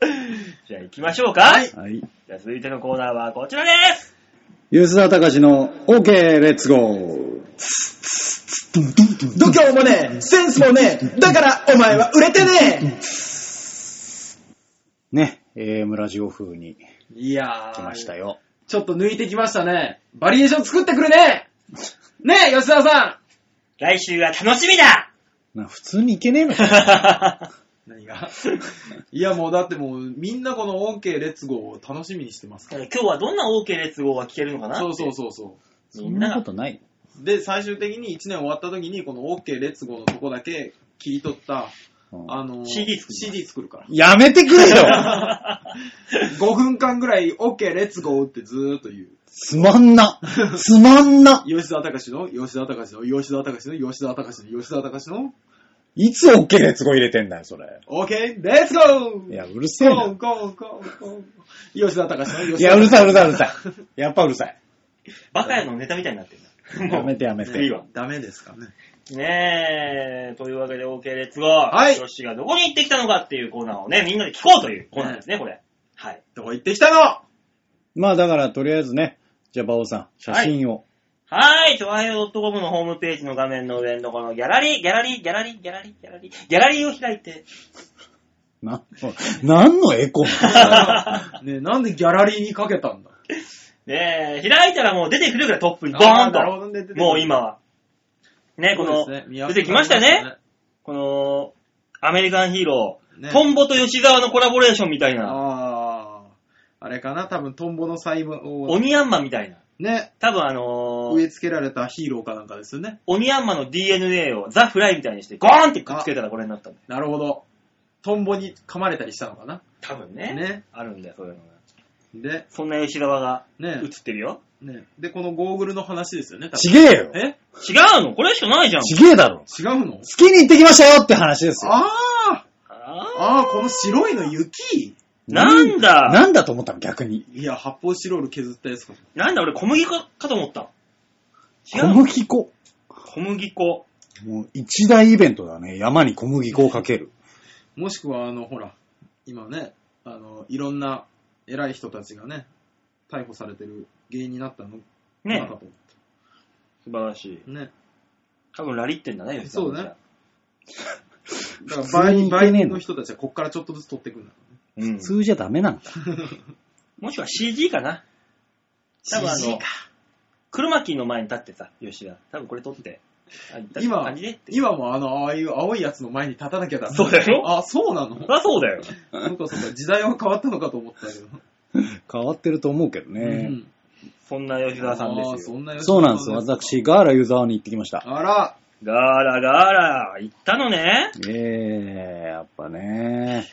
じゃあ行きましょうか。はいはい。じゃあ続いてのコーナーはこちらです。吉沢隆の OK レッツゴー。度胸もねえ、センスもねえ、だからお前は売れてねね、AM ラジオ風にえいやー、来ましたよ。ちょっと抜いてきましたね。バリエーション作ってくれねねえ、吉田さ来週は楽しみだな普通にいけねえのか。ん何が？いや、もうだってもう、みんなこの OK レッツゴーを楽しみにしてますから。今日はどんな OK 列号が聞けるのかな？そうそうそうそそんなことない。う。で、最終的に1年終わった時に、この OK レッツゴーのとこだけ切り取った、うんあのー CD 作る CD 作るから。やめてくれよ 5分間ぐらい OK レッツゴーってずーっと言う。つまんな。つまんな。吉田隆の、吉田隆の、吉田隆の、吉田隆の、吉田隆の、いつ OK レッツゴー入れてんだよ、それ。OK レッツゴーいや、うるせえな。ゴーゴーゴーゴー吉田隆の、吉田いや、うるさい、うるさい、うるさい。やっぱうるさい。我が家のネタみたいになってるんだ。やめてやめて次は。ダメですかね。ねえ、というわけで OK レッツゴー。はいヨッシーがどこに行ってきたのかっていうコーナーをね、みんなで聞こうというコーナーですね、これ。はい。どこ行ってきたの？まあだから、とりあえずね、じゃあ、馬王さん、写真を。はい、ちょわへよ .com のホームページの画面の上のとこのギャラリー、ギャラリー、ギャラリー、ギャラリー、ギャラリー、ギャラリーを開いて、な、何のエコ ねえなんでギャラリーにかけたんだねえ、開いたらもう出てくるからトップにボーンと。るもう今は。ね、この、ね。出てきましたよね。この、アメリカンヒーロー、ね。トンボと吉沢のコラボレーションみたいな、ああ。あれかな？多分トンボの細胞を、オニヤンマみたいな。ね、多分あのー、植え付けられたヒーローかなんかですよね。オニヤンマの DNA をザ・フライみたいにしてゴーンってくっつけたらこれになったんだよ。なるほど。トンボに噛まれたりしたのかな多分ね。ねあるんだよ、そういうのが。で、そんな吉沢がね映ってるよ。ね。で、このゴーグルの話ですよね。多分ちげえよ。え違うの？これしかないじゃん。ちげえだろ。違うの？好きに行ってきましたよって話ですよ。あああああ、この白いの雪？ーなんだなんだと思ったの逆に。いや、発泡スチロール削ったやつか。なんだ俺小麦粉かと思った。違小麦粉。小麦粉。もう一大イベントだね。山に小麦粉をかける。もしくは、あの、ほら、今ね、あの、いろんな偉い人たちがね、逮捕されてる原因になったの？かなねかと思っ素晴らしい。た。ね。多分ラリってんだね、吉沢そうね。だから普通に倍、いけねえの倍の人たちはこっからちょっとずつ取っていくんだ。うん普。通じゃダメなんだ。もしくは CG かな。多分あ CG のか、クロマキーの前に立ってさ、吉田。多分これ撮って。あ今。今もあの、ああいう青いやつの前に立たなきゃダメ。そうだよあ、そうなの？そりゃそうだよ。そうかそうか、時代は変わったのかと思ったけど。変わってると思うけどね。うんそんな吉沢さんあーですよ。そんな吉田そうなんです。さ私、ガーラユーザーに行ってきました。あら、ガーラガーラ、行ったのね。ええやっぱね。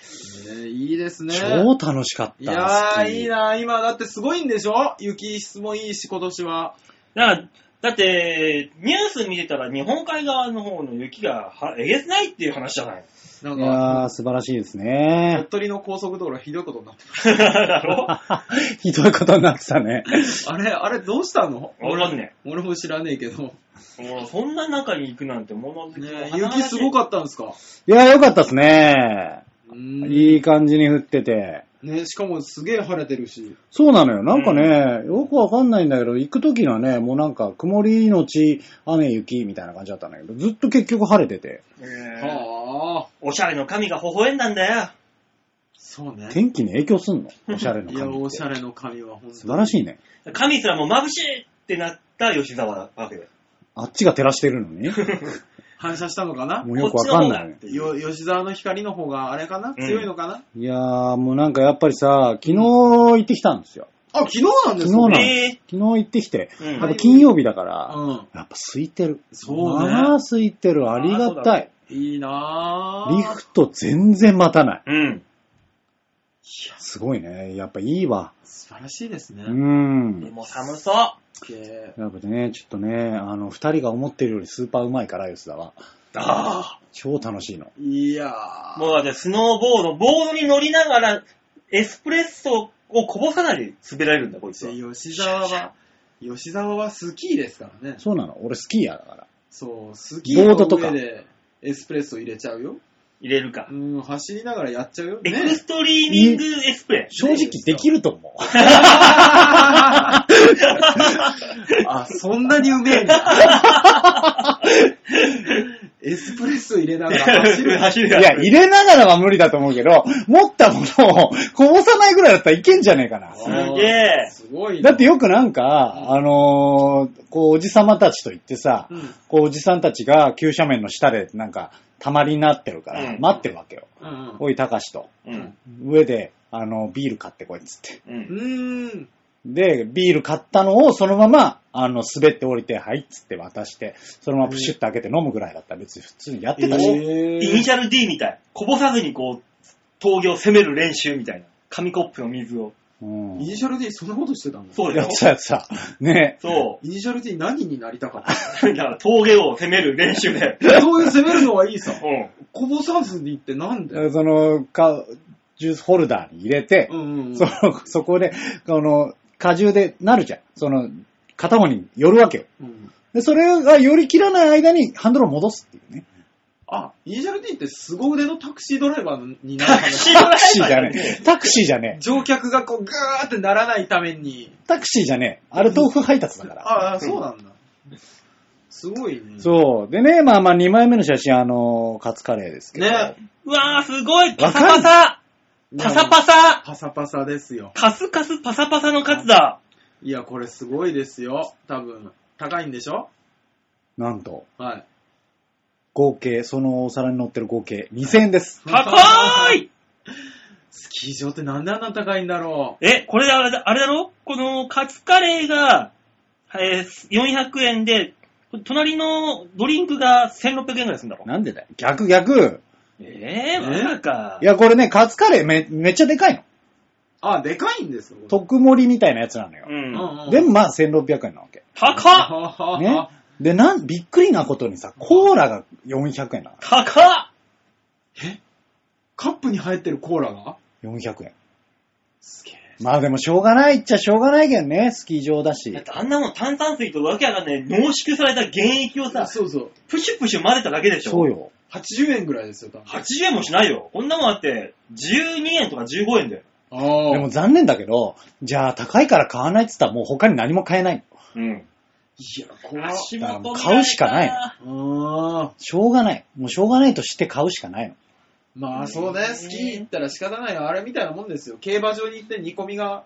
えーいいですね。超楽しかった。いやー、いい。な今だってすごいんでしょ？雪質もいいし、今年は。だから、だって、ニュース見てたら日本海側の方の雪がはえげつないっていう話じゃない。なんいやー、か、素晴らしいです鳥ね。取の高速道路はひどいことになって だろ ひどいことになってたね。あれ、あれどうしたの？わかんね俺も知らねえけど。そんな中に行くなんてもの好きの雪すごかかったんですか？いやー、よかったですね。いい感じに降ってて。ね、しかもすげえ晴れてるし。そうなのよ。なんかね、よくわかんないんだけど、行くときはね、もうなんか曇りのち雨雪みたいな感じだったんだけど、ずっと結局晴れてて、はあ、おしゃれの神が微笑んだんだよ。そうね。天気に影響すんの？おしゃれのいや、髪って。おしゃれの髪は本当に素晴らしいね。神すらもう眩しいってなった吉沢なわけだよ。あっちが照らしてるのに、反射したのかな？もうよくわかんないね。よ吉沢の光の方があれかな、うん強いのかな？いやー、もうなんかやっぱりさ、昨日行ってきたんですよ。あ、昨日なんですか昨日なんえ昨日行ってきて、うんやっぱ金曜日だから、うん。やっぱ空いてる。そうねまあ空いてる。ありがたい。いいなぁ。リフト全然待たない。うん。すごいね。やっぱいいわ。素晴らしいですね。う。んで。も寒そう。けやっぱね、ちょっとね、あの、二人が思ってるよりスーパーうまいから、吉田は。あ超楽しいの。いやあ。ー。もうだってスノーボード、ボードに乗りながら、エスプレッソをこぼさないで滑られるんだ、こいつは。吉沢は、吉沢はスキーですからね。そうなの。俺スキーヤーだから。そう、スキーのボードとか上でエスプレッソ入れちゃうよ。入れるかう。ん、走りながらやっちゃうよ。エねクストリーミングエスプレ。正直できると思う。あ、そんなにうめえんだ。エスプレッソ入れながら走る。走るいや、入れながらは無理だと思うけど、持ったものをこぼさないぐらいだったらいけんじゃねえかな。すげえすごいなだってよくなんか、あのーこう、おじさまたちと言ってさ、うん。こう、おじさんたちが急斜面の下でなんか、たまりになってるから、うん待ってるわけよ。うん。おい、たかしと。うん。上で、あの、ビール買ってこいっつって。う。うんん。で、ビール買ったのをそのまま、あの、滑って降りて、はいっつって渡して、そのままプシュッと開けて飲むぐらいだったら別に普通にやってたし。イニシャル D みたい。こぼさずにこう、峠を攻める練習みたいな。紙コップの水を。うんイ。ニシャル D そんなことしてたのやっそうだよ。てたやつさ、ねそイニシャル D 何になりたかっう。だから峠を攻める練習で。たそういう攻めるのはいいさ。うん。こぼさずにってなんで？その、か、ジュースホルダーに入れて、うんうんうん。そそこで、この、荷重でなるじゃん。その、片方に寄るわけよ。うんで、それが寄り切らない間にハンドルを戻すっていうね。あ、イニシャル D って凄腕のタクシードライバーになるタクシードライバータクシーじゃねえ。タクシーじゃねえ。乗客がこう、ぐーってならないために。タクシーじゃねえ。あれ豆腐配達だから。ああ、そうなんだ。すごいね。そう。でね、まあまあ2枚目の写真、あの、カツカレーですけど。ね。うわー、すごいパサパサパサパサパサパサですよ。カスカスパサパサのカツだ。いや、これすごいですよ。多分。高いんでしょ？なんと、はい。合計、そのお皿に乗ってる合計2000円です。高いスキー場ってなんであんな高いんだろえ、これあれだあれだろ？このカツカレーが、えー400円で、隣のドリンクが1600円ぐらいするんだろ？なんでだよ。逆逆。えー、まさかい。や、これね、カツカレーめめっちゃでかいの。う。あ、でかいんですよ。特盛りみたいなやつなのよう。。うんでもまあ1600円なわけ。高っはね。で、なん、びっくりなことにさ、コーラが400円なの。高っカップに入ってるコーラが？400円。すげえ。まあでもしょうがないっちゃしょうがないけどね、スキー場だしだっ。てあんなもん炭酸水とわけわかんない濃縮された原液をさ、そうそう。プシュプシュ混ぜただけでしょそう。よ。80円ぐらいですよ、多分。80円もしないよ。こんなもんあって、12円とか15円だよ。ああ。でも残念だけど、じゃあ高いから買わないって言ったらもう他に何も買えない。うん。いや、怖っ。足元見られた買うしかないああ。しょうがない。もうしょうがないとして買うしかないの。まあそうね、スキー行ったら仕方ないよ。あれみたいなもんですよ。競馬場に行って煮込みが、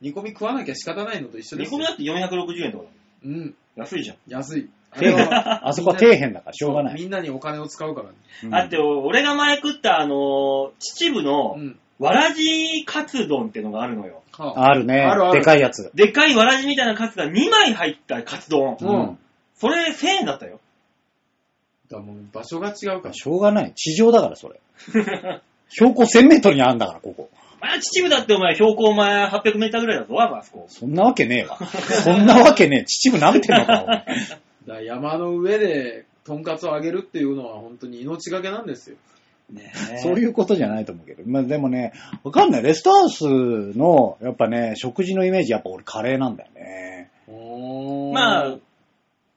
煮込み食わなきゃ仕方ないのと一緒ですよ。煮込みだって460円とかだうん、安いじゃん。安い。あ底辺。れはあそこは底辺だからしょうがない。みんなにお金を使うからね。うんだって、俺が前食った、あのー秩父のう、ん。わらじカツ丼ってのがあるのよ。はああるねあるあ。るでかいやつ。でっかいわらじみたいなカツが2枚入ったカツ丼。うんそれ1000円だったよ。だからもう場所が違うから。しょうがない。地上だから、それ。標高1000メートルにあるんだから、ここ。まあ、秩父だってお前、標高お前800メーターぐらいだぞ、あそこ。そんなわけねえわ。そんなわけねえ。秩父舐めてんのか、お前だから山の上で、とんかつをあげるっていうのは本当に命がけなんですよ。ね そういうことじゃないと思うけど。まあでもね、わかんない。レストハウスの、やっぱね、食事のイメージ、やっぱ俺カレーなんだよね。おーまあ、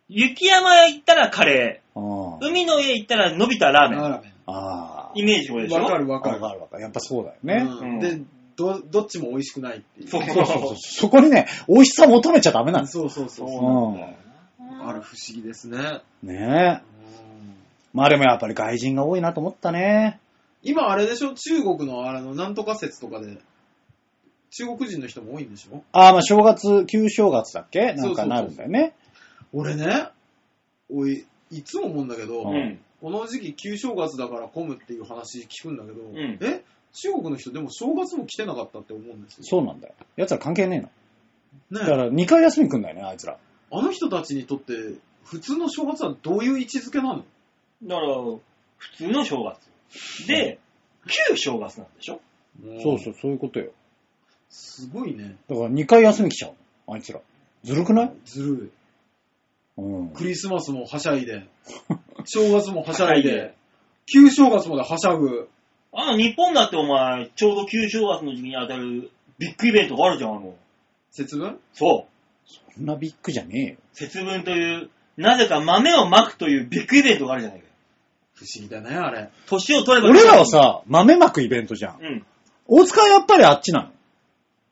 雪山へ行ったらカレあー。海の家行ったら伸びたラーメン。ラーメン。あイメージこれでしょ？わかるわわかる。かるわかる。やっぱそうだよね。でど、どっちも美味しくないっていう。そうそうそうそこにね、美味しさ求めちゃダメなんですそうそうそうそうなんある不思議ですね。ねえ。まあでもやっぱり外人が多いなと思ったね。今あれでしょ？中国のあの、なんとか説とかで、中国人の人も多いんでしょ？ああ、まあ正月、旧正月だっけ？なんかなるんだよね。俺ね、おい、いつも思うんだけど、うん。この時期旧正月だから混むっていう話聞くんだけど、んえ？中国の人でも正月も来てなかったって思うんですよ。そうなんだよ。奴ら関係ねえの。だかねら2回休み来んだよね、あいつら。あの人たちにとって、普通の正月はどういう位置づけなの？だから、普通の正月。で、旧正月なんでしょ？そうそう、そういうことよ。すごいね。だから2回休み来ちゃうのあいつら。ずるくない？ずるい。うん。クリスマスもはしゃいで、正月もはしゃいで、旧正月まではしゃぐ。あの、日本だってお前、ちょうど旧正月の時期に当たるビッグイベントがあるじゃん、あの。節分？そう。そんなビッグじゃねえよ。節分という、なぜか豆をまくというビッグイベントがあるじゃないか。不思議だね、あれ。年を取れば俺らは、さ、豆まくイベントじゃん。うん。大塚はやっぱりあっちな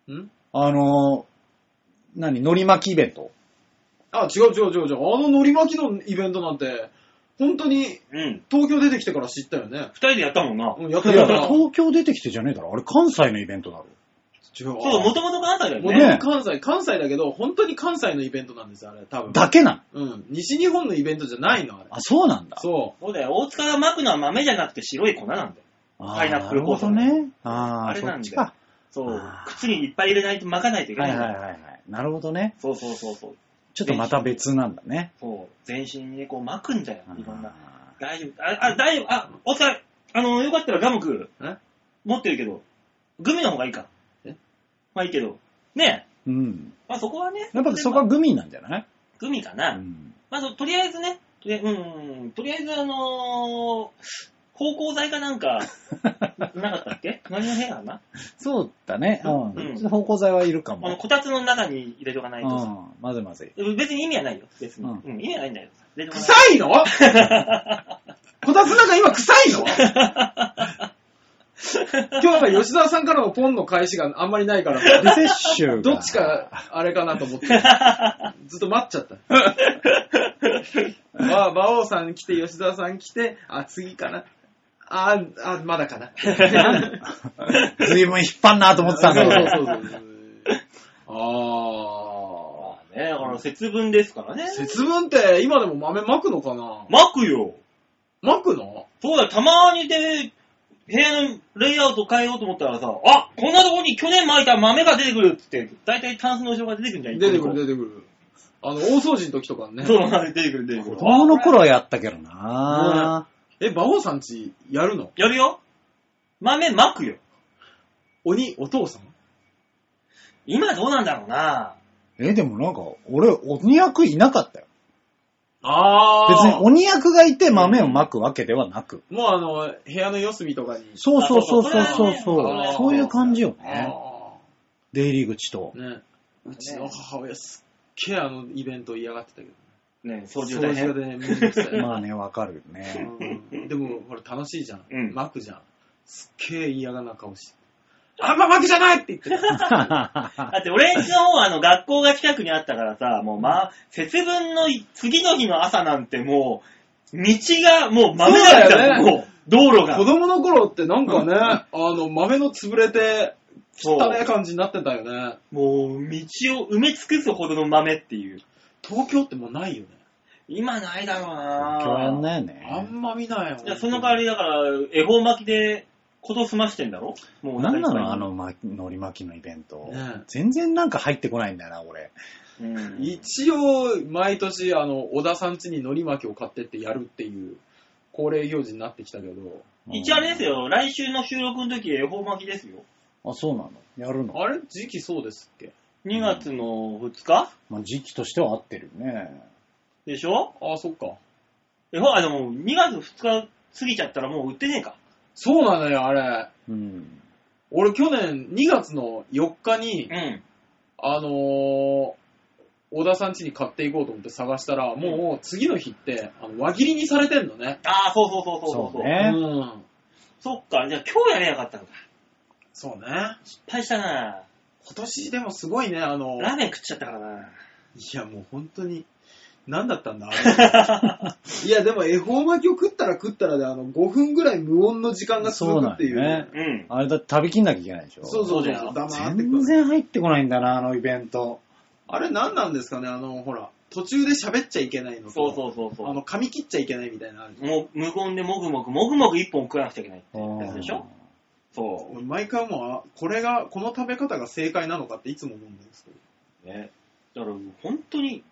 のん？あのー、何、海苔巻きイベント？あ、違う違う違う違う。あの海苔巻きのイベントなんて、本当にうん。東京出てきてから知ったよね。二人でやったもんな。うん、やったやった。東京出てきてじゃねえだろ。あれ関西のイベントだろ。違う。そう、もともと関西だよもとね。もと関西、関西だけど、本当に関西のイベントなんですよ、あれ、多分。だけなの？うん。西日本のイベントじゃないの、あれ。あ、そうなんだ。そそうだよ。大塚がまくのは豆じゃなくて白い粉なんだよ。あーパイナップルなるほどね。ああ、あれなんだよそっちか。そうあ。ー靴にいっぱい入れないと巻かないといけはないいんだよ。はいはいはい。なるほどね。そうそうそうそう。ちょっとまた別なんだね。そう。全身にね、こう巻くんだよ。いろんな。あ大丈夫。あ、あ大丈夫。あ、大塚、あの、よかったらガムクえ？持ってるけど、グミの方がいいか。えまあいいけど。ねーうん。まあそこはね。やっぱそこはグミなんじゃない？グミかうな。ん。まあそとりあえずね、とりあえず、うんうんうん、とりあえずあのー、芳香剤かなんか、なかったっけ？隣の部屋かな？そうだね。ううんん。芳香剤はいるかあの、も。こたつの中に入れとかないとさ。うん。まずいまずい。別に意味はないよ、別に。ううんん、意味はないんだよ。入れとかない臭いの？こたつなんか今臭いの？今日なんか吉沢さんからのポンの返しがあんまりないから、リセッシュが。どっちかあれかなと思って、ずっと待っちゃった。まあ、馬王さん来て、吉沢さん来て、あ、次かな。あ、あ、まだかな。ずいぶん引っ張んなと思ってたんだそうけど。そうそうそう。あまあね、だから節分ですからねー。。節分って今でも豆まくのかな？巻くよ。まくの？そうだよ、たまにで、部屋のレイアウト変えようと思ったらさ、あこんなとこに去年巻いた豆が出てくるっつって、だいたいタンスの後ろが出てくるんじゃん。出てくる出出てくる。あの、大掃除の時とかね。そう、出てくる出てくる子。供の頃はやったけどなえ、馬王さんちやるの？やるよ。豆巻くよ。鬼、お父さん？今どうなんだろうな。え、でもなんか、俺、鬼役いなかったよ。あ別に鬼役がいて豆をまくわけではなく。もうあの、部屋の四隅とかに。そうそうそうそうそうあそそうう。そういう感じよあね。出入り口と。ーね。うちの母親すっげえあのイベント嫌がってたけど。ね掃除掃大変。除がね、めんどくさい。まあね、わかるよね。うんでも、ほら、楽しいじゃん。うん巻くじゃん。すっげえ嫌がな顔して。あんま巻くじゃないって言ってた。だって俺んちの方はあの学校が近くにあったからさ、もうまあ、節分の次の日の朝なんてもう、道がもう豆だったよ、もう、道路が子。供の頃ってなんかね、あの、豆の潰れて、そう汚ね感じになってたよね。もう、道を埋め尽くすほどの豆っていう。東京ってもうないよね。今ないだろうな今日やんないよあね。んま見ないよ。じゃあその代わりだから、恵方巻きで、こと済ましてんだろ？もうなんなの？あの、ま、海苔巻きのイベント。ね。全然なんか入ってこないんだよな、俺。うん。一応、毎年、あの、小田さん家に海苔巻きを買ってってやるっていう、恒例行事になってきたけど、一応あれですよ、来週の収録の時、恵方巻きですよ。あ、そうなの？やるの？あれ？時期そうですっけ？2月の2日？まあ、時期としては合ってるよね。でしょ？ああ、そっか。恵方、あ、でも2月2日過ぎちゃったらもう売ってねえか。そうなのよ、あれ。うん。俺去年2月の4日にう、ん。あのー、小田さん家に買っていこうと思って探したら、もう次の日って、あの輪切りにされてんのね。ああ、そうそうそうそうそう。そうねうん。そっか、じゃあ今日やればよかったのか。そうね。失敗したな今年でもすごいね、あの、ラーメン食っちゃったからな。いやもう本当に、何だったんだ？あ れいやでも恵方巻きを食ったら食ったらで、あの、5分ぐらい無音の時間が続くっていう。そうなんよねうん。あれだって食べきんなきゃいけないでしょ。そうそうそうそう黙って全然入ってこないんだな、あのイベント。あれ何なんですかね？あの、ほら、途中で喋っちゃいけないのと、そうそうそうそう。あの、噛み切っちゃいけないみたいなのあるじゃんもう無言でもぐもぐ、もぐもぐ一本食わなくちゃいけないってやつでしょ？そ俺毎回もう、あこれが、この食べ方が正解なのかっていつも思うんですけど。う。ね。だから本当に、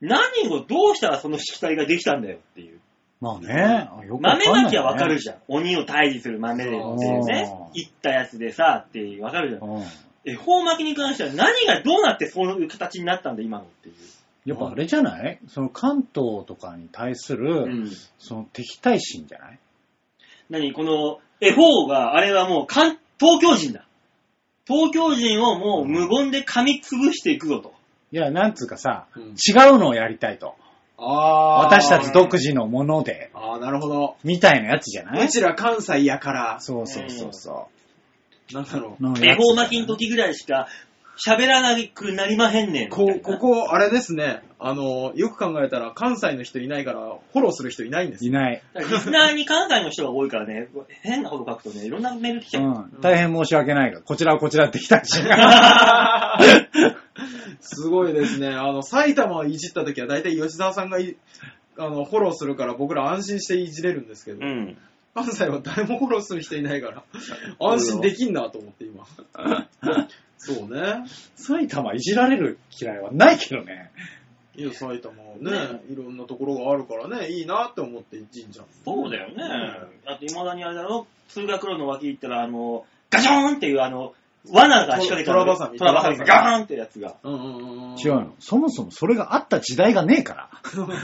何をどうしたらその色体ができたんだよっていう。まあね。よくわ豆かんないねまきはわかるじゃん。鬼を退治する豆でっていうねいったやつでさ、ってわかるじゃん。うん。恵方巻きに関しては何がどうなってそういう形になったんだ、今のっていう。やっぱあれじゃない？その関東とかに対する、うん。その敵対心じゃない？何？この、恵方が、あれはもう関、東京人だ。東京人をもう無言で噛みつぶしていくぞと。いや、なんつうかさ、うん違うのをやりたいと。あー私たち独自のもので、ああ、なるほど。みたいなやつじゃない？うちら関西やから、そうそうそうそなんだろう。う。の恵方巻きの時ぐらいしか喋らなくなりまへんねん。こここ、あれですね。あの、よく考えたら関西の人いないから、フォローする人いないんですよ。いない。リスナーに関西の人が多いからね、変なこと書くとね、いろんなメール来ちゃう。うん。大変申し訳ないが、こちらはこちらってきたし。すごいですね。あの、埼玉をいじった時は大体吉沢さんがいあのフォローするから僕ら安心していじれるんですけど、うん。関西は誰もフォローする人いないから、安心できんなと思って今。そうね。埼玉いじられる嫌いはないけどね。いや、埼玉はね、いろんなところがあるからね、いいなって思っていじんじゃん。そうだよね。あと、未だにあれだろ、通学路の脇行ったら、あの、ガチョーンっていう、あの、罠が仕掛けたトラバサミトラバサミがガーンってやつが。うんうんうんうん。違うの。そもそもそれがあった時代がねえから。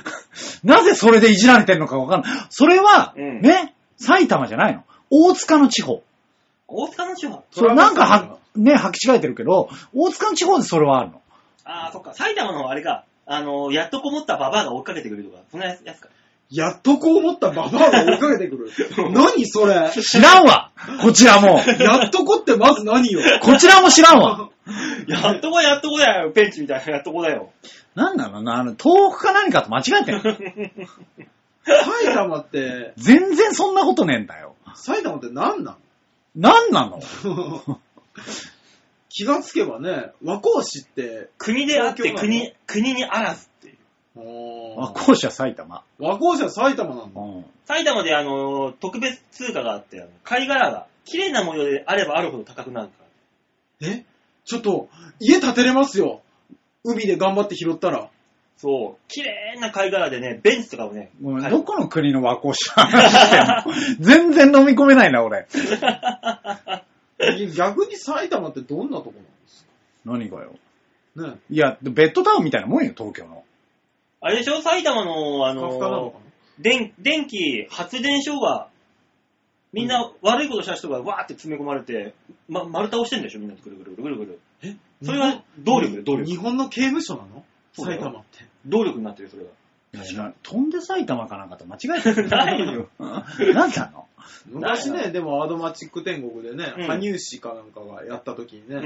なぜそれでいじられてんのかわかんない。それは、うんね、埼玉じゃないの？大塚の地方。大塚の地方それなんかは、ね、履き違えてるけど、大塚の地方でそれはあるの？ああ、そっか。埼玉のあれか。あの、やっとこもったババアが追っかけてくるとか、そんなやつやつか。やっとこう思ったババアが追いかけてくる？何それ？知らんわこちらも。やっとこってまず何よ？こちらも知らんわ。やっとこやっとこだよ。ペンチみたいなやっとこだよ。なんなの？な、あの、東北か何かと間違えてんの？埼玉って、全然そんなことねえんだよ。埼玉って何ななんなの？の 気がつけばね、和光市って、国であって東京なの？国、国にあらずっていう。あ、あ校舎埼玉。和光市は埼玉なんだ。うん。埼玉であの、特別通貨があって、あの貝殻が綺麗な模様であればあるほど高くなるから。え？ちょっと、家建てれますよ。海で頑張って拾ったら。そう。綺麗な貝殻でね、ベンチとかもね、ごめんはいどこの国の和光市の話してんの全然飲み込めないな、俺。逆に埼玉ってどんなとこなんです何がよ。かねいや、ベッドタウンみたいなもんよ、東京の。あれでしょ？埼玉の、あののか、電、電気、発電所が、みんな悪いことした人がわーって詰め込まれて、ま、丸倒してんでしょみんなでぐるぐるぐるぐるぐる。なえ？それは動力だよ動力日本の刑務所なの？埼玉って。動力になってる、それが。いや飛んで埼玉かなんかと間違えてる。ないよ。なんなの？昔ね、でもアドマチック天国でね、うん羽生市かなんかがやった時にね、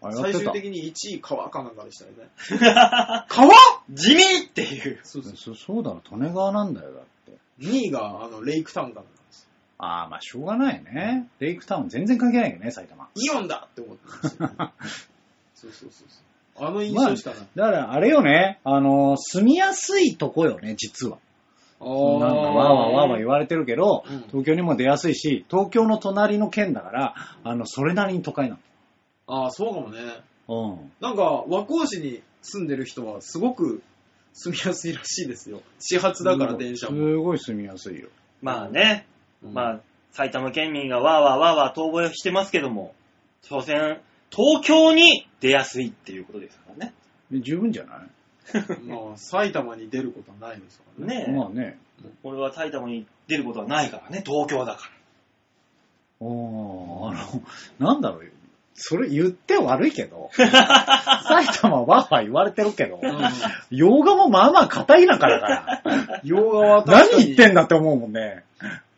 うん。最。終的に1位川かなんかでしたよね。川？地味っていう。そうそう。そそうだろ、利根川なんだよ、だって。2位があのレイクタウンかなんかです。ああ、まあしょうがないね。レイクタウン全然関係ないけどね、埼玉。イオンだって思ってるんですよ、そうそうそうそう。あの印象しかない。だから、あれよね、あの、住みやすいとこよね、実は。あなんか、わーわーわーわー言われてるけど、うん東京にも出やすいし、東京の隣の県だから、あの、それなりに都会なあー、そうかもね。の。うん。なんか、和光市に住んでる人はすごく住みやすいらしいですよ。始発だから電車も。すごい住みやすいよ。まあね、うんまあ、埼玉県民がわーわーわーわー遠吠えしてますけども、所詮、東京に出やすいっていうことですからね。で十分じゃない？まあ、埼玉に出ることはないですからね。ねえ、まあね。これは埼玉に出ることはないからね、東京だかおー、あの、なんだろうよ。それ言って悪いけど、埼玉はわーわー言われてるけど、うん洋画もまあまあ片田舎だから、洋画は確かに何言ってんだって思うもんね。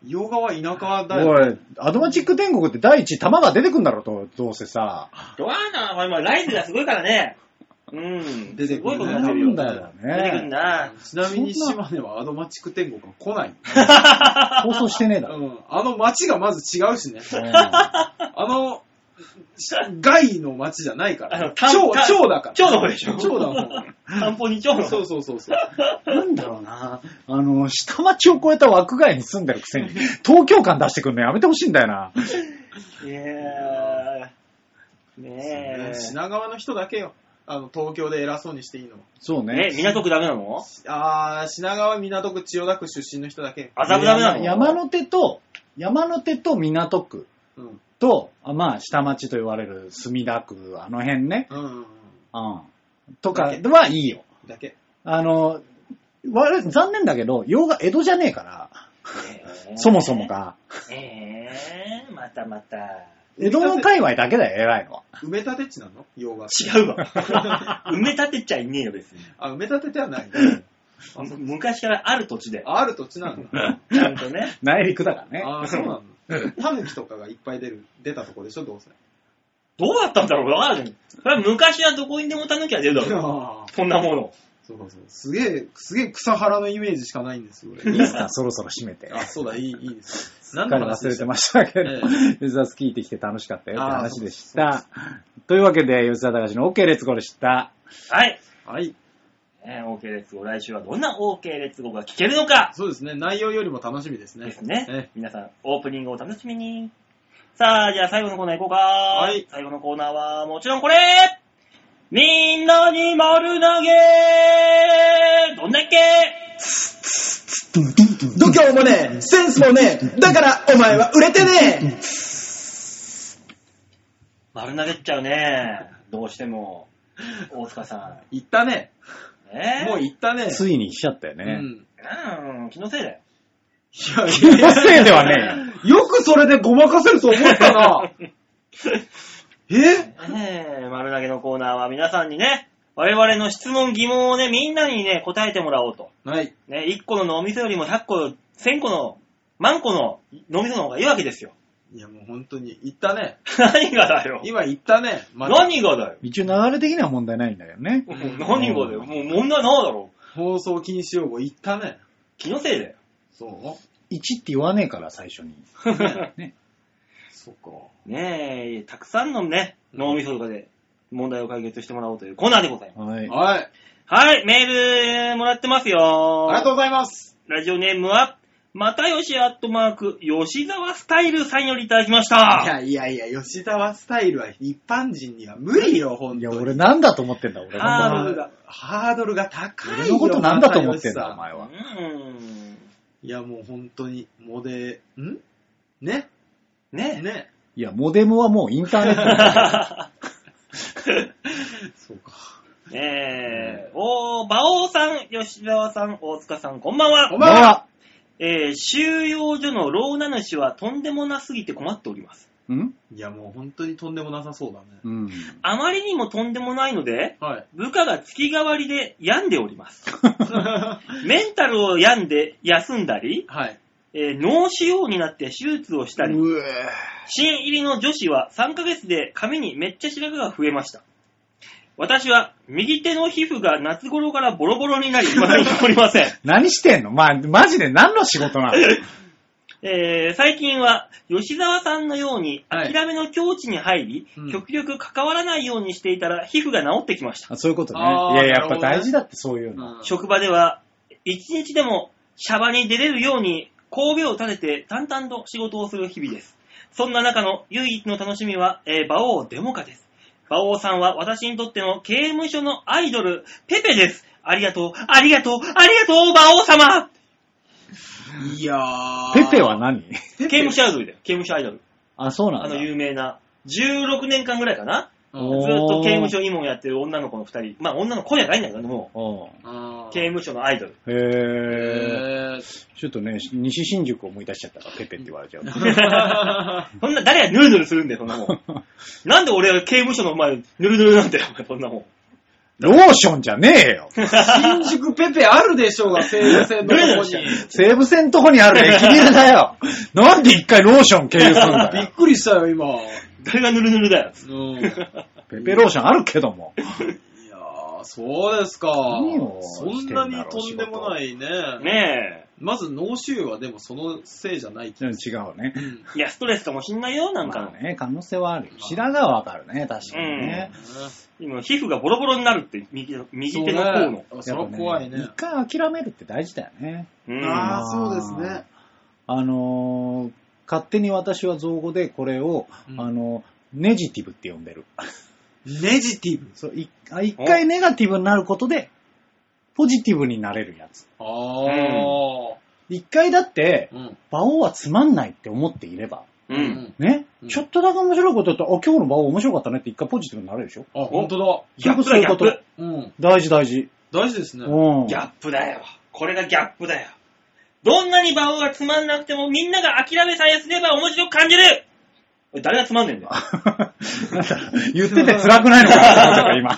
洋画は田舎だよ。おい、アドマチック天国って第一玉が出てくんだろ、とどうせさ。ら。どうなの今、ライズがすごいからね。うん。出てくるんだよね出てくるな。ちなみに島根はアドマチック天国は来ない。放送してねえだろ。うん。あの街がまず違うしね。うんあの、外の街じゃないから。あのた超、た超だから。蝶の方でしょ超だもん。散歩に蝶の方。そうそうそうそう。なんだろうな。あの、下町を越えた枠外に住んでるくせに、東京感出してくるのやめてほしいんだよな。いやー。ねえ。品川の人だけよ。あの、東京で偉そうにしていいの。そうねえ、。港区ダメなの？あー、品川、港区、千代田区出身の人だけ。麻布ダメなの？山手と、山手と港区うん。と、あまあ、下町と言われる墨田区、あの辺ね。うんうんうん。うん。とかはいいよ。だけ。あの、悪い残念だけど、洋画江戸じゃねえから、えー そもそも。が。えー、またまた。江戸の界隈だけだよ、偉いのは。埋め立て地なの？洋画。違うわ。埋め立てちゃいねえよ、別に。あ、埋め立ててはない。む 昔からある土地で。ある土地なんだ。ちゃんとね。内陸だからね。あー、そうなの。タヌキとかがいっぱい出る、出たとこでしょ、どうせ。どうだったんだろうわかんない。それは昔はどこにでもタヌキは出るだろう。そんなもの。そうそう。すげえ、すげえ草原のイメージしかないんですよ、俺いいっすか、そろそろ閉めて。あ、そうだ、いい、いいです。すっかり忘れてましたけど、え吉沢聞いてきて楽しかったよって話でした。というわけで、吉沢隆の OK レッツゴーでした。はい。はい。えー OK レッツゴー、来週はどんな OK レッツゴーが聞けるのかそうですね、内容よりも楽しみですね。ですねえ。皆さん、オープニングを楽しみに。さあ、じゃあ最後のコーナー行こうか。い最後のコーナーは、もちろんこれみんなに丸投げどんだっけ度胸もねえ、センスもねえ、だからお前は売れてね丸投げっちゃうね。どうしても。大塚さ行 ったね。ん。えもう行ったね。ついにしちゃったよね。うん。うん、気のせいだよ。いやい気のせいではね よくそれでごまかせると思ったな。え？ええ丸投げのコーナーは皆さんにね、我々の質問疑問をね、みんなにね、答えてもらおうと。はい。ね、1個の脳みそよりも100個、1000個の、万個の脳みその方がいいわけですよ。いやもう本当に、行ったね。何がだよ。今行ったね。ま何がだよ。一応流れ的には問題ないんだよね。何がだよ。もう問題ないだろ。放送禁止用語行ったね。気のせいだよ。そう？1って言わねえから、最初に。ね。そっか。ねえ、たくさんのね、脳みそとかで問題を解決してもらおうというコーナーでございます。はい。はい。はい、メールもらってますよ。ありがとうございます。ラジオネームは、またよしアットマーク、吉沢スタイルさんよりいただきました。いやいやいや、吉沢スタイルは一般人には無理よ、ほんとに。いや、俺なんだと思ってんだ、俺ハーのドルが。ハードルが高いよ。俺のことなんだと思ってんだ、又吉さお前は。うん。いや、もう本当に、モデ、ん？ね？ねねいや、モデムはもうインターネットだ そうか。ねえ、おー、馬王さん、吉沢さん、大塚さん、こんばんは。こんばんはえー、収容所の老名主はとんでもなすぎて困っております。ん？いや、もう本当にとんでもなさそうだね。うん。あまりにもとんでもないので、はい。部下が月替わりで病んでおります。メンタルを病んで休んだり、はい。えー脳腫瘍になって手術をしたり、うえ新入りの女子は3ヶ月で髪にめっちゃ白髪が増えました。私は右手の皮膚が夏頃からボロボロになり、未だに残りません。何してんの？まあ、マジで何の仕事なの？えー最近は吉沢さんのようにはい諦めの境地に入り、うん極力関わらないようにしていたら皮膚が治ってきました。あそういうことね。いあーや、やっぱなるほどね大事だってそういうの。職場では一日でもシャバに出れるように神戸を立てて淡々と仕事をする日々です。そんな中の唯一の楽しみは、えー、馬王デモカです。馬王さんは私にとっての刑務所のアイドル、ペペです。ありがとう、ありがとう、ありがとう、馬王様いやー。ペペは何？刑務所アイドルだよ、刑務所アイドル。あ、そうなんだ。あの有名な、16年間ぐらいかな？ずうんっと刑務所慰問やってる女の子の二人。まあ女の子じゃないんだけども、おう刑務所のアイドル。へー。えーちょっとね、西新宿を思い出しちゃったから、ペペって言われちゃう。そんな、誰がヌルヌルするんだよ、そんなもん。なんで俺は刑務所の前、ヌルヌルなんだよ、そんなもん。ローションじゃねえよ。新宿ペペあるでしょうが、西武線のとこに。西武線のとこにある駅ビルだよ。なんで一回ローション経由するんだびっよ。くりしたよ、今。誰がヌルヌルだよ。うん。いペペローションあるけども。やー、そうですか。何をそんなにとんでもないね。ねまず脳腫瘍はでもそのせいじゃない気うんがす違うね。いや、ストレスかもしんないよ、なんかの。まあね、可能性はあるよ。白髪はわかるね、確かにね。今、皮膚がボロボロになるって、右手の右手の方の。あそれは怖いね一。回諦めるって大事だよね。うんあーそうですね。あのー、勝手に私は造語でこれを、うんあの、ネジティブって呼んでる。ネジティブ？そういあ一回ネガティブになることで、ポジティブになれるやつ。ああ。一回だって、うん。馬王はつまんないって思っていれば、う。うんん。ね、うんちょっとだけ面白いこと言ったら、あ、今日の馬王面白かったねって一回ポジティブになれるでしょ？あ、本当だ。ギャップだ、ギャッそういうこプ。うん。大事大事。大事ですね。うん。ギャップだよ。これがギャップだよ。どんなに馬王がつまんなくてもみんなが諦めさえすれば面白く感じるおい誰がつまんねえんだよ。言ってて辛くないのかなと思った今。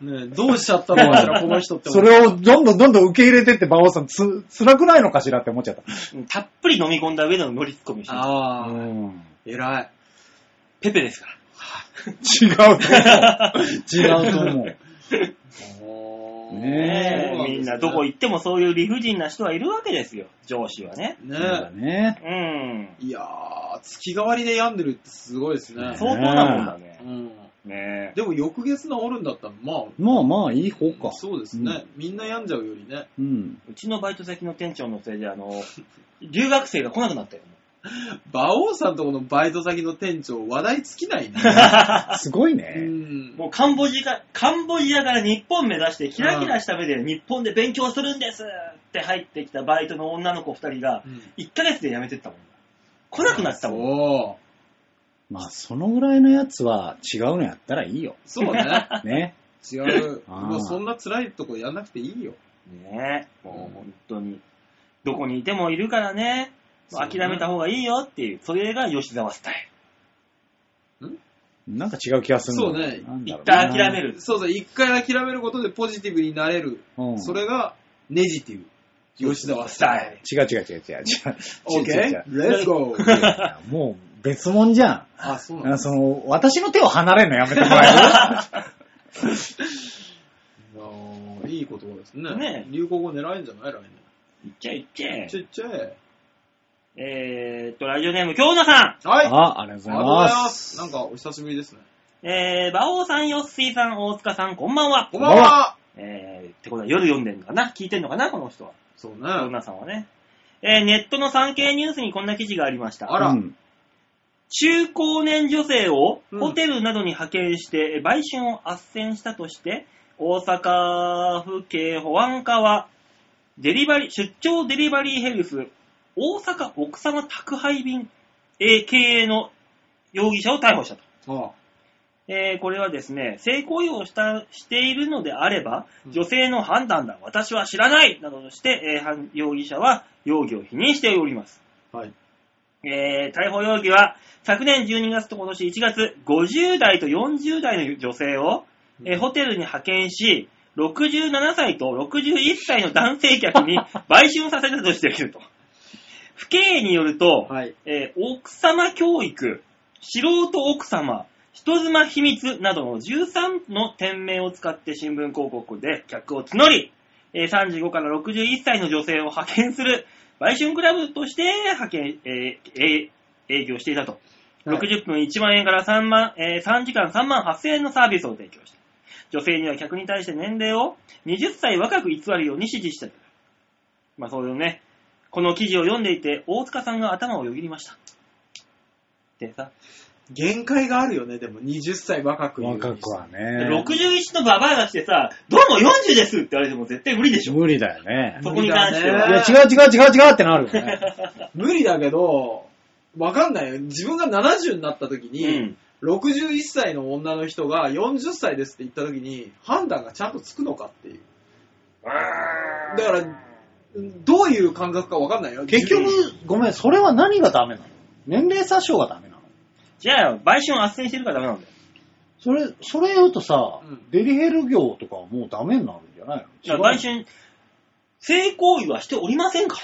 ねどうしちゃったのかしら、この人って思それをどんどんどんどん受け入れてって馬王さんつ、辛くないのかしらって思っちゃった。たっぷり飲み込んだ上での乗りツッコミをしてるああ、うん偉い。ペペですから。違うと思う。違うと思う。ねねえみんなどこ行ってもそういう理不尽な人はいるわけですよ。上司はね。ねそうだね。うん。いやー、月替わりで病んでるってすごいですね。相当なもんだねう。ん。ねえ。でも翌月治るんだったら、まあ、まあまあいい方か。そうですね。みんな病んじゃうよりね。うん。うちのバイト先の店長のせいで、あの、留学生が来なくなったよ。馬王さんとこのバイト先の店長、話題尽きないね。う すごいね。ん。もうカンボジア、カンボジアから日本目指してキラキラした目で日本で勉強するんですって入ってきたバイトの女の子二人がうん1ヶ月で辞めてったもん。来なくなったもん。そまあそのぐらいのやつは違うのやったらいいよ。う。そうね。ね。違う。あーもうそんな辛いとこやんなくていいよ。ねえ。もう本当に。どこにいてもいるからね。もう諦めた方がいいよっていう。それが吉沢スタイなんか違う気がするんだそうねル。一旦諦める。そうそう、一回諦めることでポジティブになれる。うんそれがネジティブ。吉沢スタイル。違う違う違う違う 違う。オッケ違う違うーレッツゴーもう別物じゃあ、そうなん。その、私の手を離れるのやめてもらえる？いい言葉ですね。ね流行語狙えんじゃない？来いっちゃえいっちゃえ年。。ちっちゃい。えーっと、ラジオネーム、京奈さはい。あ、ありがとうございま。ますす。なんかお久しぶりですね。ん。えー、馬王さん、よっしーさん、大塚さん、こんばんは。こんばんは。えー、ってことは夜読んでんのかな？聞いてんのかな？この人は。そうね。京奈さんはね。えー、ネットの産経ニュースにこんな記事がありました。あらうん中高年女性をうんホテルなどに派遣して売春を斡旋したとして、大阪府警保安課は、デリバリー、出張デリバリーヘルス、大阪奥様宅配便、えー経営の容疑者を逮捕したと。あえーこれはですね、性行為をしたしているのであればう、ん女性の判断だ、私は知らないなどとして、えー犯容疑者は容疑を否認しております。はい。えー逮捕容疑は、昨年12月と今年1月、50代と40代の女性を、えーホテルに派遣し、67歳と61歳の男性客に売春させたとしていると。府警によると、はい。えー奥様教育、素人奥様、人妻秘密などの13の店名を使って新聞広告で客を募り、えー35から61歳の女性を派遣する売春クラブとして派遣、えーえー営業していたと。はい60分1万円から3万、えー3時間3万8000円のサービスを提供した。女性には客に対して年齢を20歳若く偽るように指示した。まあそういうね、この記事を読んでいて、大塚さんが頭をよぎりました。でさ、限界があるよね、でも20歳若く言うに若くはね。61のババアが来てさ、どうも40ですって言われても絶対無理でしょ。無理だよね。そこに関していは。や、違う違う違う違うってなるよね。無理だけど、わかんないよ。自分が70になった時うに、ん。61歳の女の人が40歳ですって言った時に、判断がちゃんとつくのかっていう。だから、どういう感覚かわかんないよ。結局、ごめん、それは何がダメなの？年齢詐称がダメなの？じゃあ、売春を斡旋してるからダメなんだよ。それ、それ言うとさ、うんデリヘル業とかはもうダメになるんじゃないいやの売春、性行為はしておりませんから。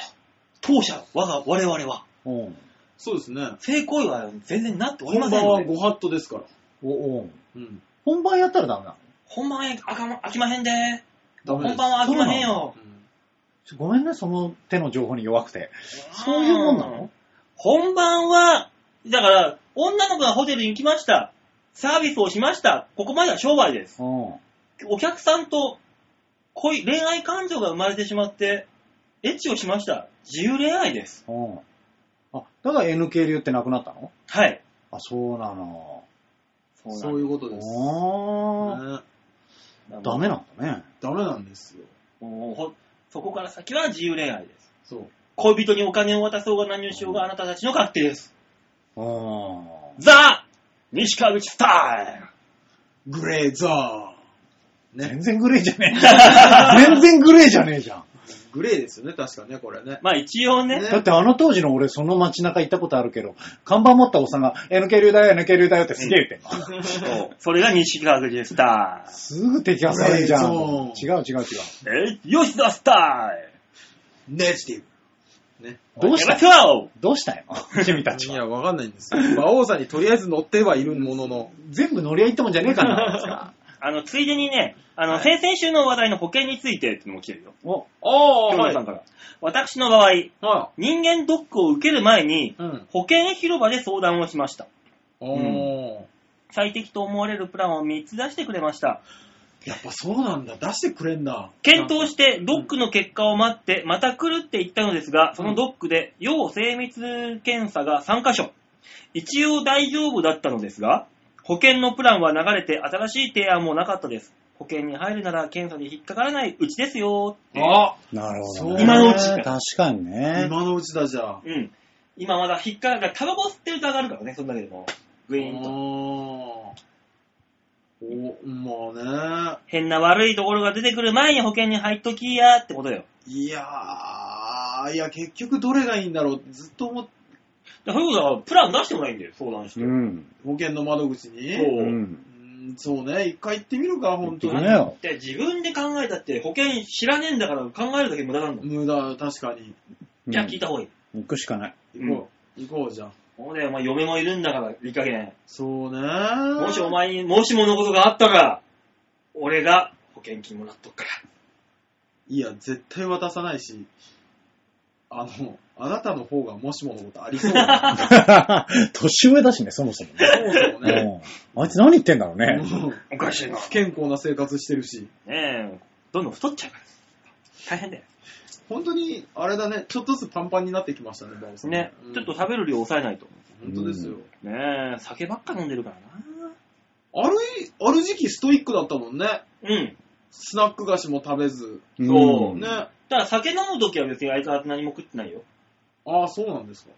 当社、我が、我々は。うん。そうですね。性行為は全然なっておりませんので。本番はご法度ですから。おおうん。本番やったらダメな本番へあかま、飽きまへんで。ダメです本番は飽きまへんよ。うんのごめんね、その手の情報に弱くて。そういうもんなの？本番は、だから、女の子がホテルに行きました。サービスをしました。ここまでは商売です。うん。お客さんと恋、恋愛感情が生まれてしまって、エッチをしました。自由恋愛です。うん。あ、だから NK 流ってなくなったの？はい。あ、そうなの。そういうことです。あねーダメなんだね。ダメなんですよ。そこから先は自由恋愛です。そう。恋人にお金を渡そうが何をしようがあなたたちの勝手です。あーザ西川口スタグレーザー。ね。全然グレーじゃねえ。全然グレーじゃねえじゃん。グレーですよね、確かね、これねー。。まあ一応ね、ねだってあの当時の俺その街中行ったことあるけど、看板持ったおっさんが NK 流だよ、NK 流だよってすげえ言ってんの。そうそれが西川口スタすぐ摘発されるじゃん。違ゾう違う違う。え吉田スタネジティブ。ね。どうした？どうしたよ君たちいや、は。わかんないんですよ。馬王さんにとりあえず乗ってはいるものの。全部乗り合いってもんじゃねえかな。あの、ついでにね、あの、先々週の話題の保険についてってのも来てるよ。お、あ京都さんから。私の場合、は人間ドックを受ける前に、い。うん。保険広場で相談をしました。おー。最適と思われるプランを3つ出してくれました。やっぱそうなんだ。出してくれんだ。検討してドックの結果を待って、また来るって言ったのですが、そのドックで要精密検査が3箇所。一応大丈夫だったのですが、保険のプランは流れて新しい提案もなかったです。保険に入るなら検査で引っかからないうちですよって。あなるほど、ね。今のうち確かにね。今のうちだじゃあ。うん。今まだ引っかかる、タバコ吸ってると上がるからね、そんだけでも。グイーンと。おまあね。変な悪いところが出てくる前に保険に入っときやってことよ。いやー、いや、結局どれがいいんだろうずっと思っでそういうことは、プラン出してもないんだよ、相談して。うん。保険の窓口に。そううん。うんそうね。一回行ってみるか、本当に行ってみ。なよ。で、自分で考えたって、保険知らねえんだから考えるだけ無駄なんだもん。無駄、確かに。じゃあ聞いた方がいい。行くしかない。行こう。行こうじゃん。そうだよ、お前嫁もいるんだから、いい加減。そうね。もしお前に、もしものことがあったら、俺が保険金もらっとくから。いや、絶対渡さないし、あの、あなたの方がもしものことありそうだ。年上だしね、そもそもね。そうだよね。うんあいつ何言ってんだろうね。おかしいな。不健康な生活してるし。ねえ、どんどん太っちゃうから。大変だよ。本当に、あれだね、ちょっとずつパンパンになってきましたね、バオさん。ね、うんちょっと食べる量抑えないと。本当ですよ。ねえ、酒ばっか飲んでるからあるい、ある時期ストイックだったもんね。な。うん。スナック菓子も食べず。そうね。だから酒飲むときは別に相変わらず何も食ってないよ。ああ、そうなんですか。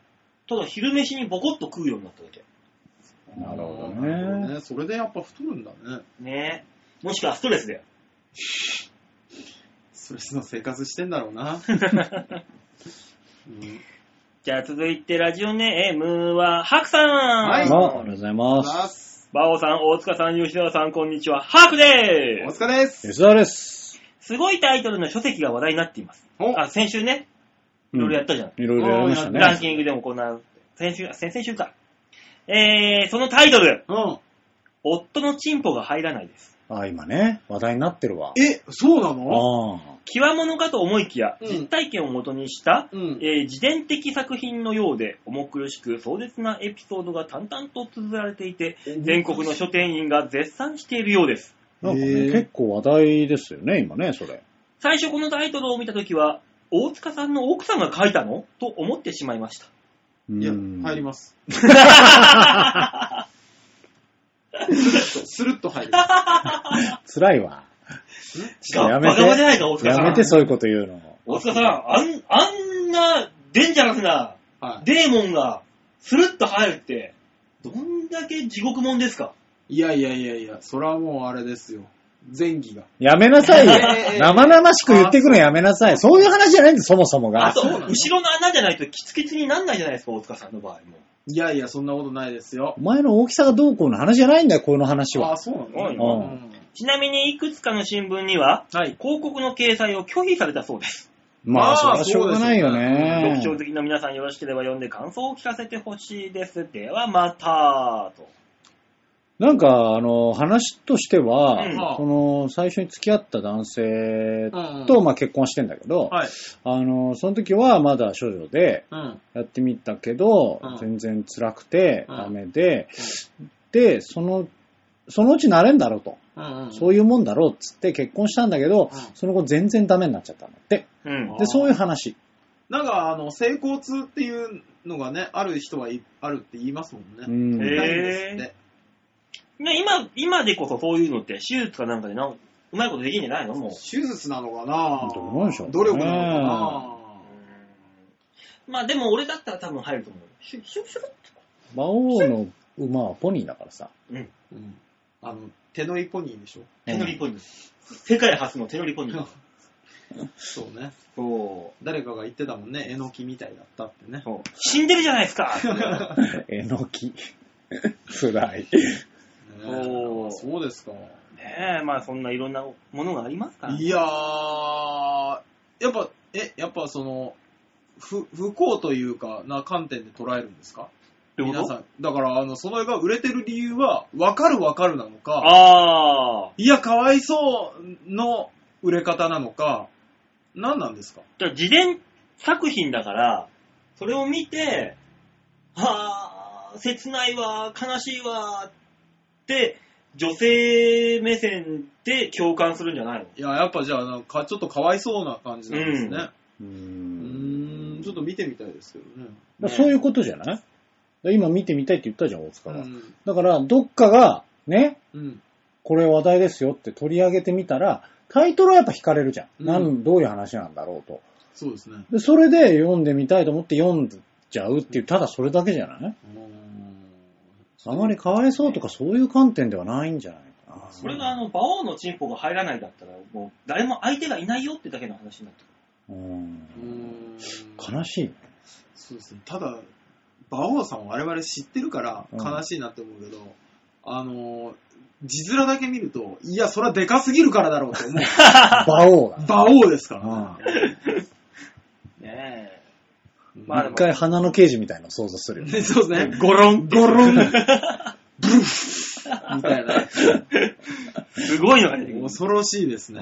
ただ昼飯にボコッと食うようになっただけ。なるほどなるほどね。ね。それでやっぱ太るんだね。ねえ。もしくはストレスだよ。ストレスの生活してんだろうな。うんじゃあ続いてラジオネームは、ハクさん。はいあありがとうございます。バオさん、大塚さん、吉田さん、こんにちは。ハクでおーす。疲れです。吉田です。すごいタイトルの書籍が話題になっています。おあ、先週ね、いろいろやったじゃん。いろいろやりましたね。ランキングでも行う。先週、先々週か。えー、そのタイトル、うん。夫のチンポが入らないです。あ、今ね、話題になってるわ。え、そうなの？あ極物かと思いきや、うん実体験をもとにした、うん。えー自伝的作品のようで、重苦しく壮絶なエピソードが淡々と綴られていて、全国の書店員が絶賛しているようです。あ。なんかね、結構話題ですよね、今ね、それ。最初このタイトルを見たときは、大塚さんの奥さんが書いたの？と思ってしまいました。いや、うん入ります。スルッと入ります。辛いわ。やめバカバじゃて。ないか、大塚さん。やめて、そういうこと言うの。大塚さん、あん、あんなデンジャラスなはデーモンがスルッと入るって、どんだけ地獄もんですか？い。いやいやいやいや、それはもうあれですよ。前儀が。やめなさいよえー。生々しく言ってくのやめなさい。そういう話じゃないんです、そもそもが。あと、後ろの穴じゃないとキツキツになんないじゃないですか、大塚さんの場合も。いやいや、そんなことないですよお。前の大きさがどうこうの話じゃないんだよ、この話はああ、。そうなはいの？うんちなみに、いくつかの新聞には、はい。広告の掲載を拒否されたそうです。まあ、そしょうがないよね。読書好きの皆さんよろしければ読んで感想を聞かせてほしいです。ではまた、と。なんか、あの、話としては、うんその、最初に付き合った男性うんと、まあ結婚してんだけど、はい。あの、その時はまだ少女でうん。やってみたけど、うん全然辛くてうんダメで、で、その、そのうち慣れんだろうと。うんうん。そういうもんだろうっつって結婚したんだけど、うんその後全然ダメになっちゃったんだって。うん。で、そういう話。なんか、あの、成功痛っていうのがね、ある人はいあるって言いますもんね。うんへーないんですってね、今、今でこそそういうのって、手術かなんかでなんうまいことできんじゃないの？もう。手術なのかな？どうなんでしょうね努力なのかな？まあでも俺だったら多分入ると思う。シュッシュッシュッ馬王の馬はポニーだからさ。うん。うん。あの、手乗りポニーでしょ？手乗りポニー。世界初の手乗りポニー。そうね。そう。誰かが言ってたもんね、えのきみたいだったってね。そう死んでるじゃないですか えのき。辛い。ねおーそうですか。ねえ、まあそんないろんなものがありますから。いやー、やっぱ、え、やっぱその、不、不幸というか、な観点で捉えるんですか？皆さん。だから、あの、その絵が売れてる理由は、わかるわかるなのか、ああ。いや、かわいそうの売れ方なのか、何なんですか？じゃあ自伝作品だから、それを見て、はあ、切ないわ、悲しいわ、女性目線で共感するんじゃないの？いや、やっぱじゃあ、なんか、ちょっとかわいそうな感じなんですね。ううーん。ん、ちょっと見てみたいですけどね。だからそういうことじゃない？今見てみたいって言ったじゃん、大塚は。うん。だから、どっかが、ね、うん。これ話題ですよって取り上げてみたら、タイトルはやっぱ惹かれるじゃん。うんなん、どういう話なんだろうと。そうですね。で、それで読んでみたいと思って読んじゃうっていう、ただそれだけじゃない？うーんあまりかわいそうとかそういう観点ではないんじゃないかな。それがあの、馬王のチンポが入らないだったら、もう誰も相手がいないよってだけの話になってくる。うんうーん悲しいね。そうですね。ただ、馬王さんを我々知ってるからうん悲しいなって思うけど、あのー、字面だけ見ると、いや、それはでかすぎるからだろうと思う。馬王が。馬王ですからうん ねえ。ね。まあでも一回花の刑事みたいなの想像するよね。ね そうですね。ゴロン。ゴロン。ブッみたいな。すごいのが出てくる。恐ろしいですね。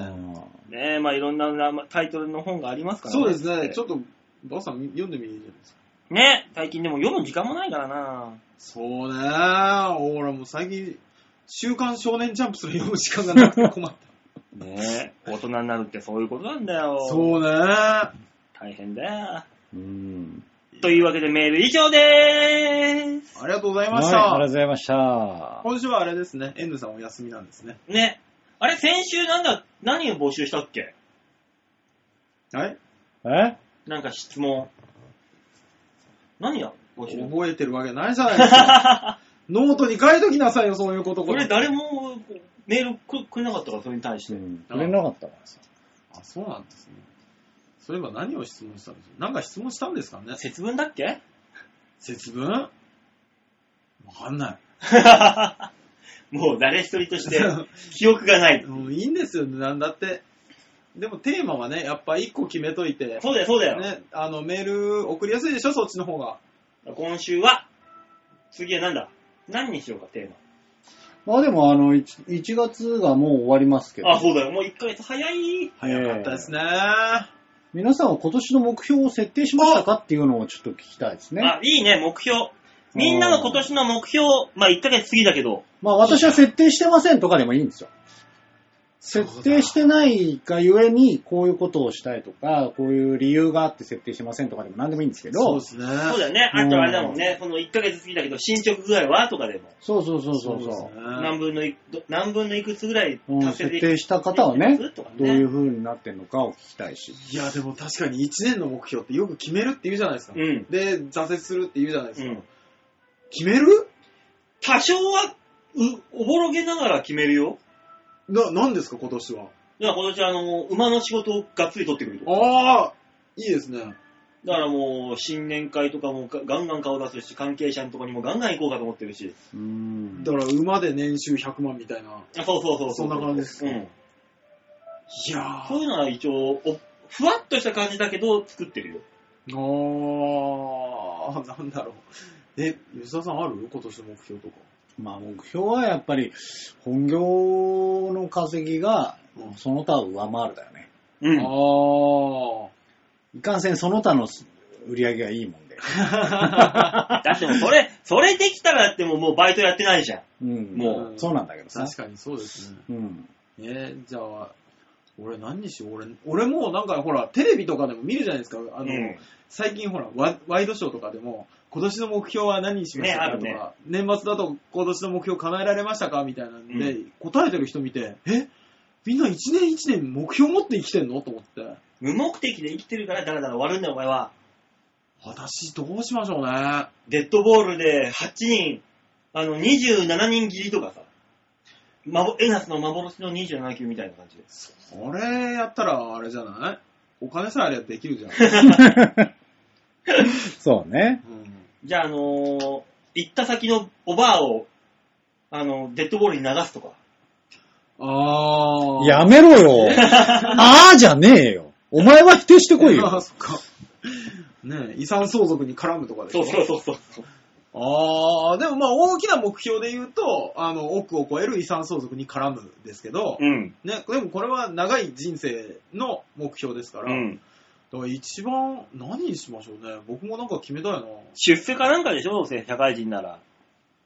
ねえ、まあいろんなタイトルの本がありますからそうですね。ちょっと、馬王さん読んでみるじゃないですか？ね最近でも読む時間もないからなそうね。ほらもう最近、週刊少年ジャンプすら読む時間がなくて困った。ね大人になるってそういうことなんだよ。そうね。あ大変だよ。うん。というわけでメール以上でーす。りがとうございはい、ました。ありがとうございました。今週はあれですね。N さんお休みなんですね。ね。あれ、先週なんだ、何を募集したっけ？はいえ？なんか質問。何や募集？覚えてるわけないじゃないですか。ノートに書いときなさいよ、そういうこと。これ誰もメールくくれなかったから、それに対して。うん。くれなかったからさ。あ、そうなんですね。そういえば何を質問したんです？かなんか質問したんですかね？節分だっけ？節分？わかんない。もう誰一人として 記憶がない。もういいんですよ、なんだって。でもテーマはね、やっぱ一個決めといて、そうだよ、そうだよ。ね、あの、メール送りやすいでしょ、そっちの方が。今週は、次は何だ？何にしようか、テーまあでもあの、1, 1月がもう終わりますけど。マ。あ、そうだよ。もう1ヶ月早い。早かったですね。皆さんは今年の目標を設定しましたかっていうのをちょっと聞きたいですね。あ、いいね、目標。みんなの今年の目標、まあ1ヶ月過ぎだけど、まあ私は設定してませんとかでもいいんですよ。設定してないがゆえに、こういうことをしたいとか、こういう理由があって設定してませんとかでも何でもいいんですけど、そうですね。そうだよね。あとあれだもんね、この1ヶ月過ぎだけど、進捗具合はとかでも、そうそうそうそうそう。何分のいど何分のいくつぐらいうん達成で設定した方はね、ねどういう風になってんのかを聞きたいし。いや、でも確かに1年の目標ってよく決めるって言うじゃないですか。うん。で、挫折するって言うじゃないですか。うん。決める？多少は、う、おぼろげながら決めるよ。な、何ですか、今年は？だから今年あの、馬の仕事をがっつり取ってくると。ああ、いいですね。だからもう、新年会とかもガガンガン顔出すし、関係者のとこにもガンガン行こうかと思ってるし。うんだから馬で年収100万みたいな。あそうそうそううそんな感じですうん。いやそういうのは一応、おふわっとした感じだけど、作ってるよ。ー。あー、なんだろう。え、吉田さんある？今年の目標とか。まあ目標はやっぱり、本業の稼ぎが、その他を上回るだよね。うん。あいかんせんその他の売り上げがいいもんで。だってもうそれ、それできたらってもうもうバイトやってないじゃん。うん、もうそうなんだけどさ。確かにそうですね。うん。えーじゃあ、俺何にしよう？俺、俺もうなんかほら、テレビとかでも見るじゃないですか。あの、うん最近ほらワ、ワイドショーとかでも、今年の目標は何にしましたかとか、ねある年末だと今年の目標叶えられましたかみたいなんで、う答えてる人見て、え？みんな一年一年目標持って生きてんの？と思って。無目的で生きてるからだらだら終わるんだよ、お前は。私どうしましょうね。デッドボールで8人、あの、27人切りとかさ。まぼエナスの幻の27球みたいな感じで。これやったらあれじゃない？お金さえあればできるじゃん。そうね。うんじゃあ、あのー行った先のおばあを、あの、デッドボールに流すとか。あー。やめろよ。あーじゃねえよ。お前は否定してこい あーよ。そっか。ねえ遺産相続に絡むとかでしょそうそうそうそう。ああ、でもまあ大きな目標で言うと、あの、億を超える遺産相続に絡むんですけど、うん。ね、でもこれは長い人生の目標ですから、うん。だから一番何にしましょうね。僕もなんか決めたいな。出世かなんかでしょ？どうせ、社会人なら。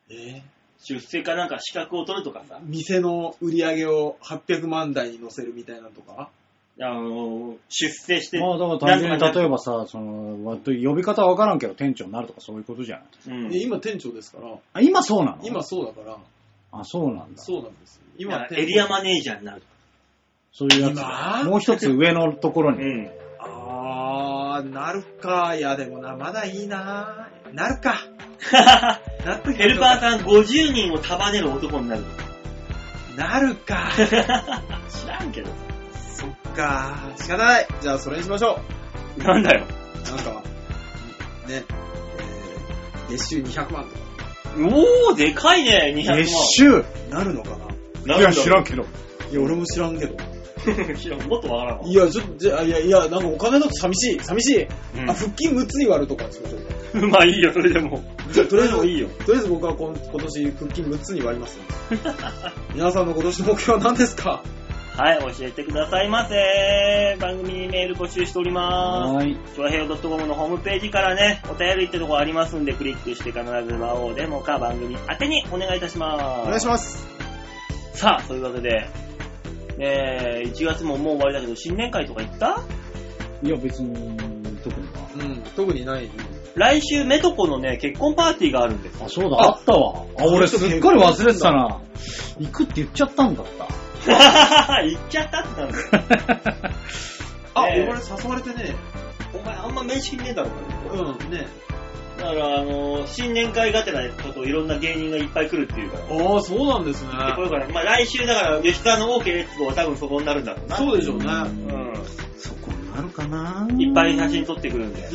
え？出世かなんか資格を取るとかさ。店の売り上げを800万台に乗せるみたいなのとか？あのー出世して。まあだから単純になんとか例えばさ、その、わ呼び方はわからんけど店長になるとかそういうことじゃない。うんえ今店長ですから、あ、今そうなの？今そうだから、あ、そうなんだ。そうなんですよ。今エリアマネージャーになるとか。そういうや今？つ。もう一つ上のところに。うん。あー、なるか。いやでもな、まだいいな。なるか。なってヘルパーさん50人を束ねる男になる。なるか。知らんけど。そっか。仕方ない。じゃあそれにしましょなんだよ。う。なんか、ね、えー、月収200万とか。おー、でかいね、200万。月収？なるのかな？いや、知らんけど。いや、俺も知らんけど。知らん。もっとわからんわ。いや、ちょっと、じゃあ、いや、いや、なんかお金だと寂しい。寂しい。うんあ、腹筋6つに割るとかにしましょうか。まあいいよ、それでも。じゃあ、とりあえずいいよ。とりあえず僕は今今年腹筋6つに割ります、皆さんの今年の目標は何ですか？はい、教えてくださいませ。番組にメール募集しておりまはーい。す。チョアヘオ .com のホームページからね、お便りってとこありますんで、クリックして必ず魔王でもか番組宛てにお願いいたします。お願いします。す。さあ、というわけで、えー、1月ももう終わりだけど、新年会とか行った？いや、別に、特には。うん、特にない。来週、メトコのね、結婚パーティーがあるんです。あ、そうだ、あったわ。あ、俺すっかり忘れてたな。行くって言っちゃったんだった。行っちゃったってなんだよ。あ、ねえ俺誘われてね。お前あんま面識ねえだろ、うん、ね。だから、あのー新年会がてらこといろんな芸人がいっぱい来るっていうから。ああ、そうなんですね。でこれから、まあ来週だから、吉川の OK レッツゴーは多分そこになるんだろうな。そうでしょうね。うん。そこになるかな？いっぱい写真撮ってくるんで。ね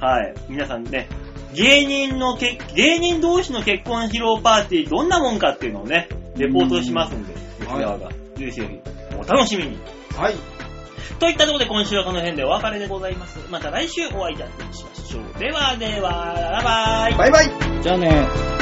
はい。皆さんね、芸人のけ、芸人同士の結婚披露パーティーどんなもんかっていうのをね、レポートしますんで、吉川が。ぜひぜひ、お楽しみに。はい。といったところで今週はこの辺でお別れでございます。また来週お会いいたしましょう。ではでは、バイバイ。バイバイじゃあね。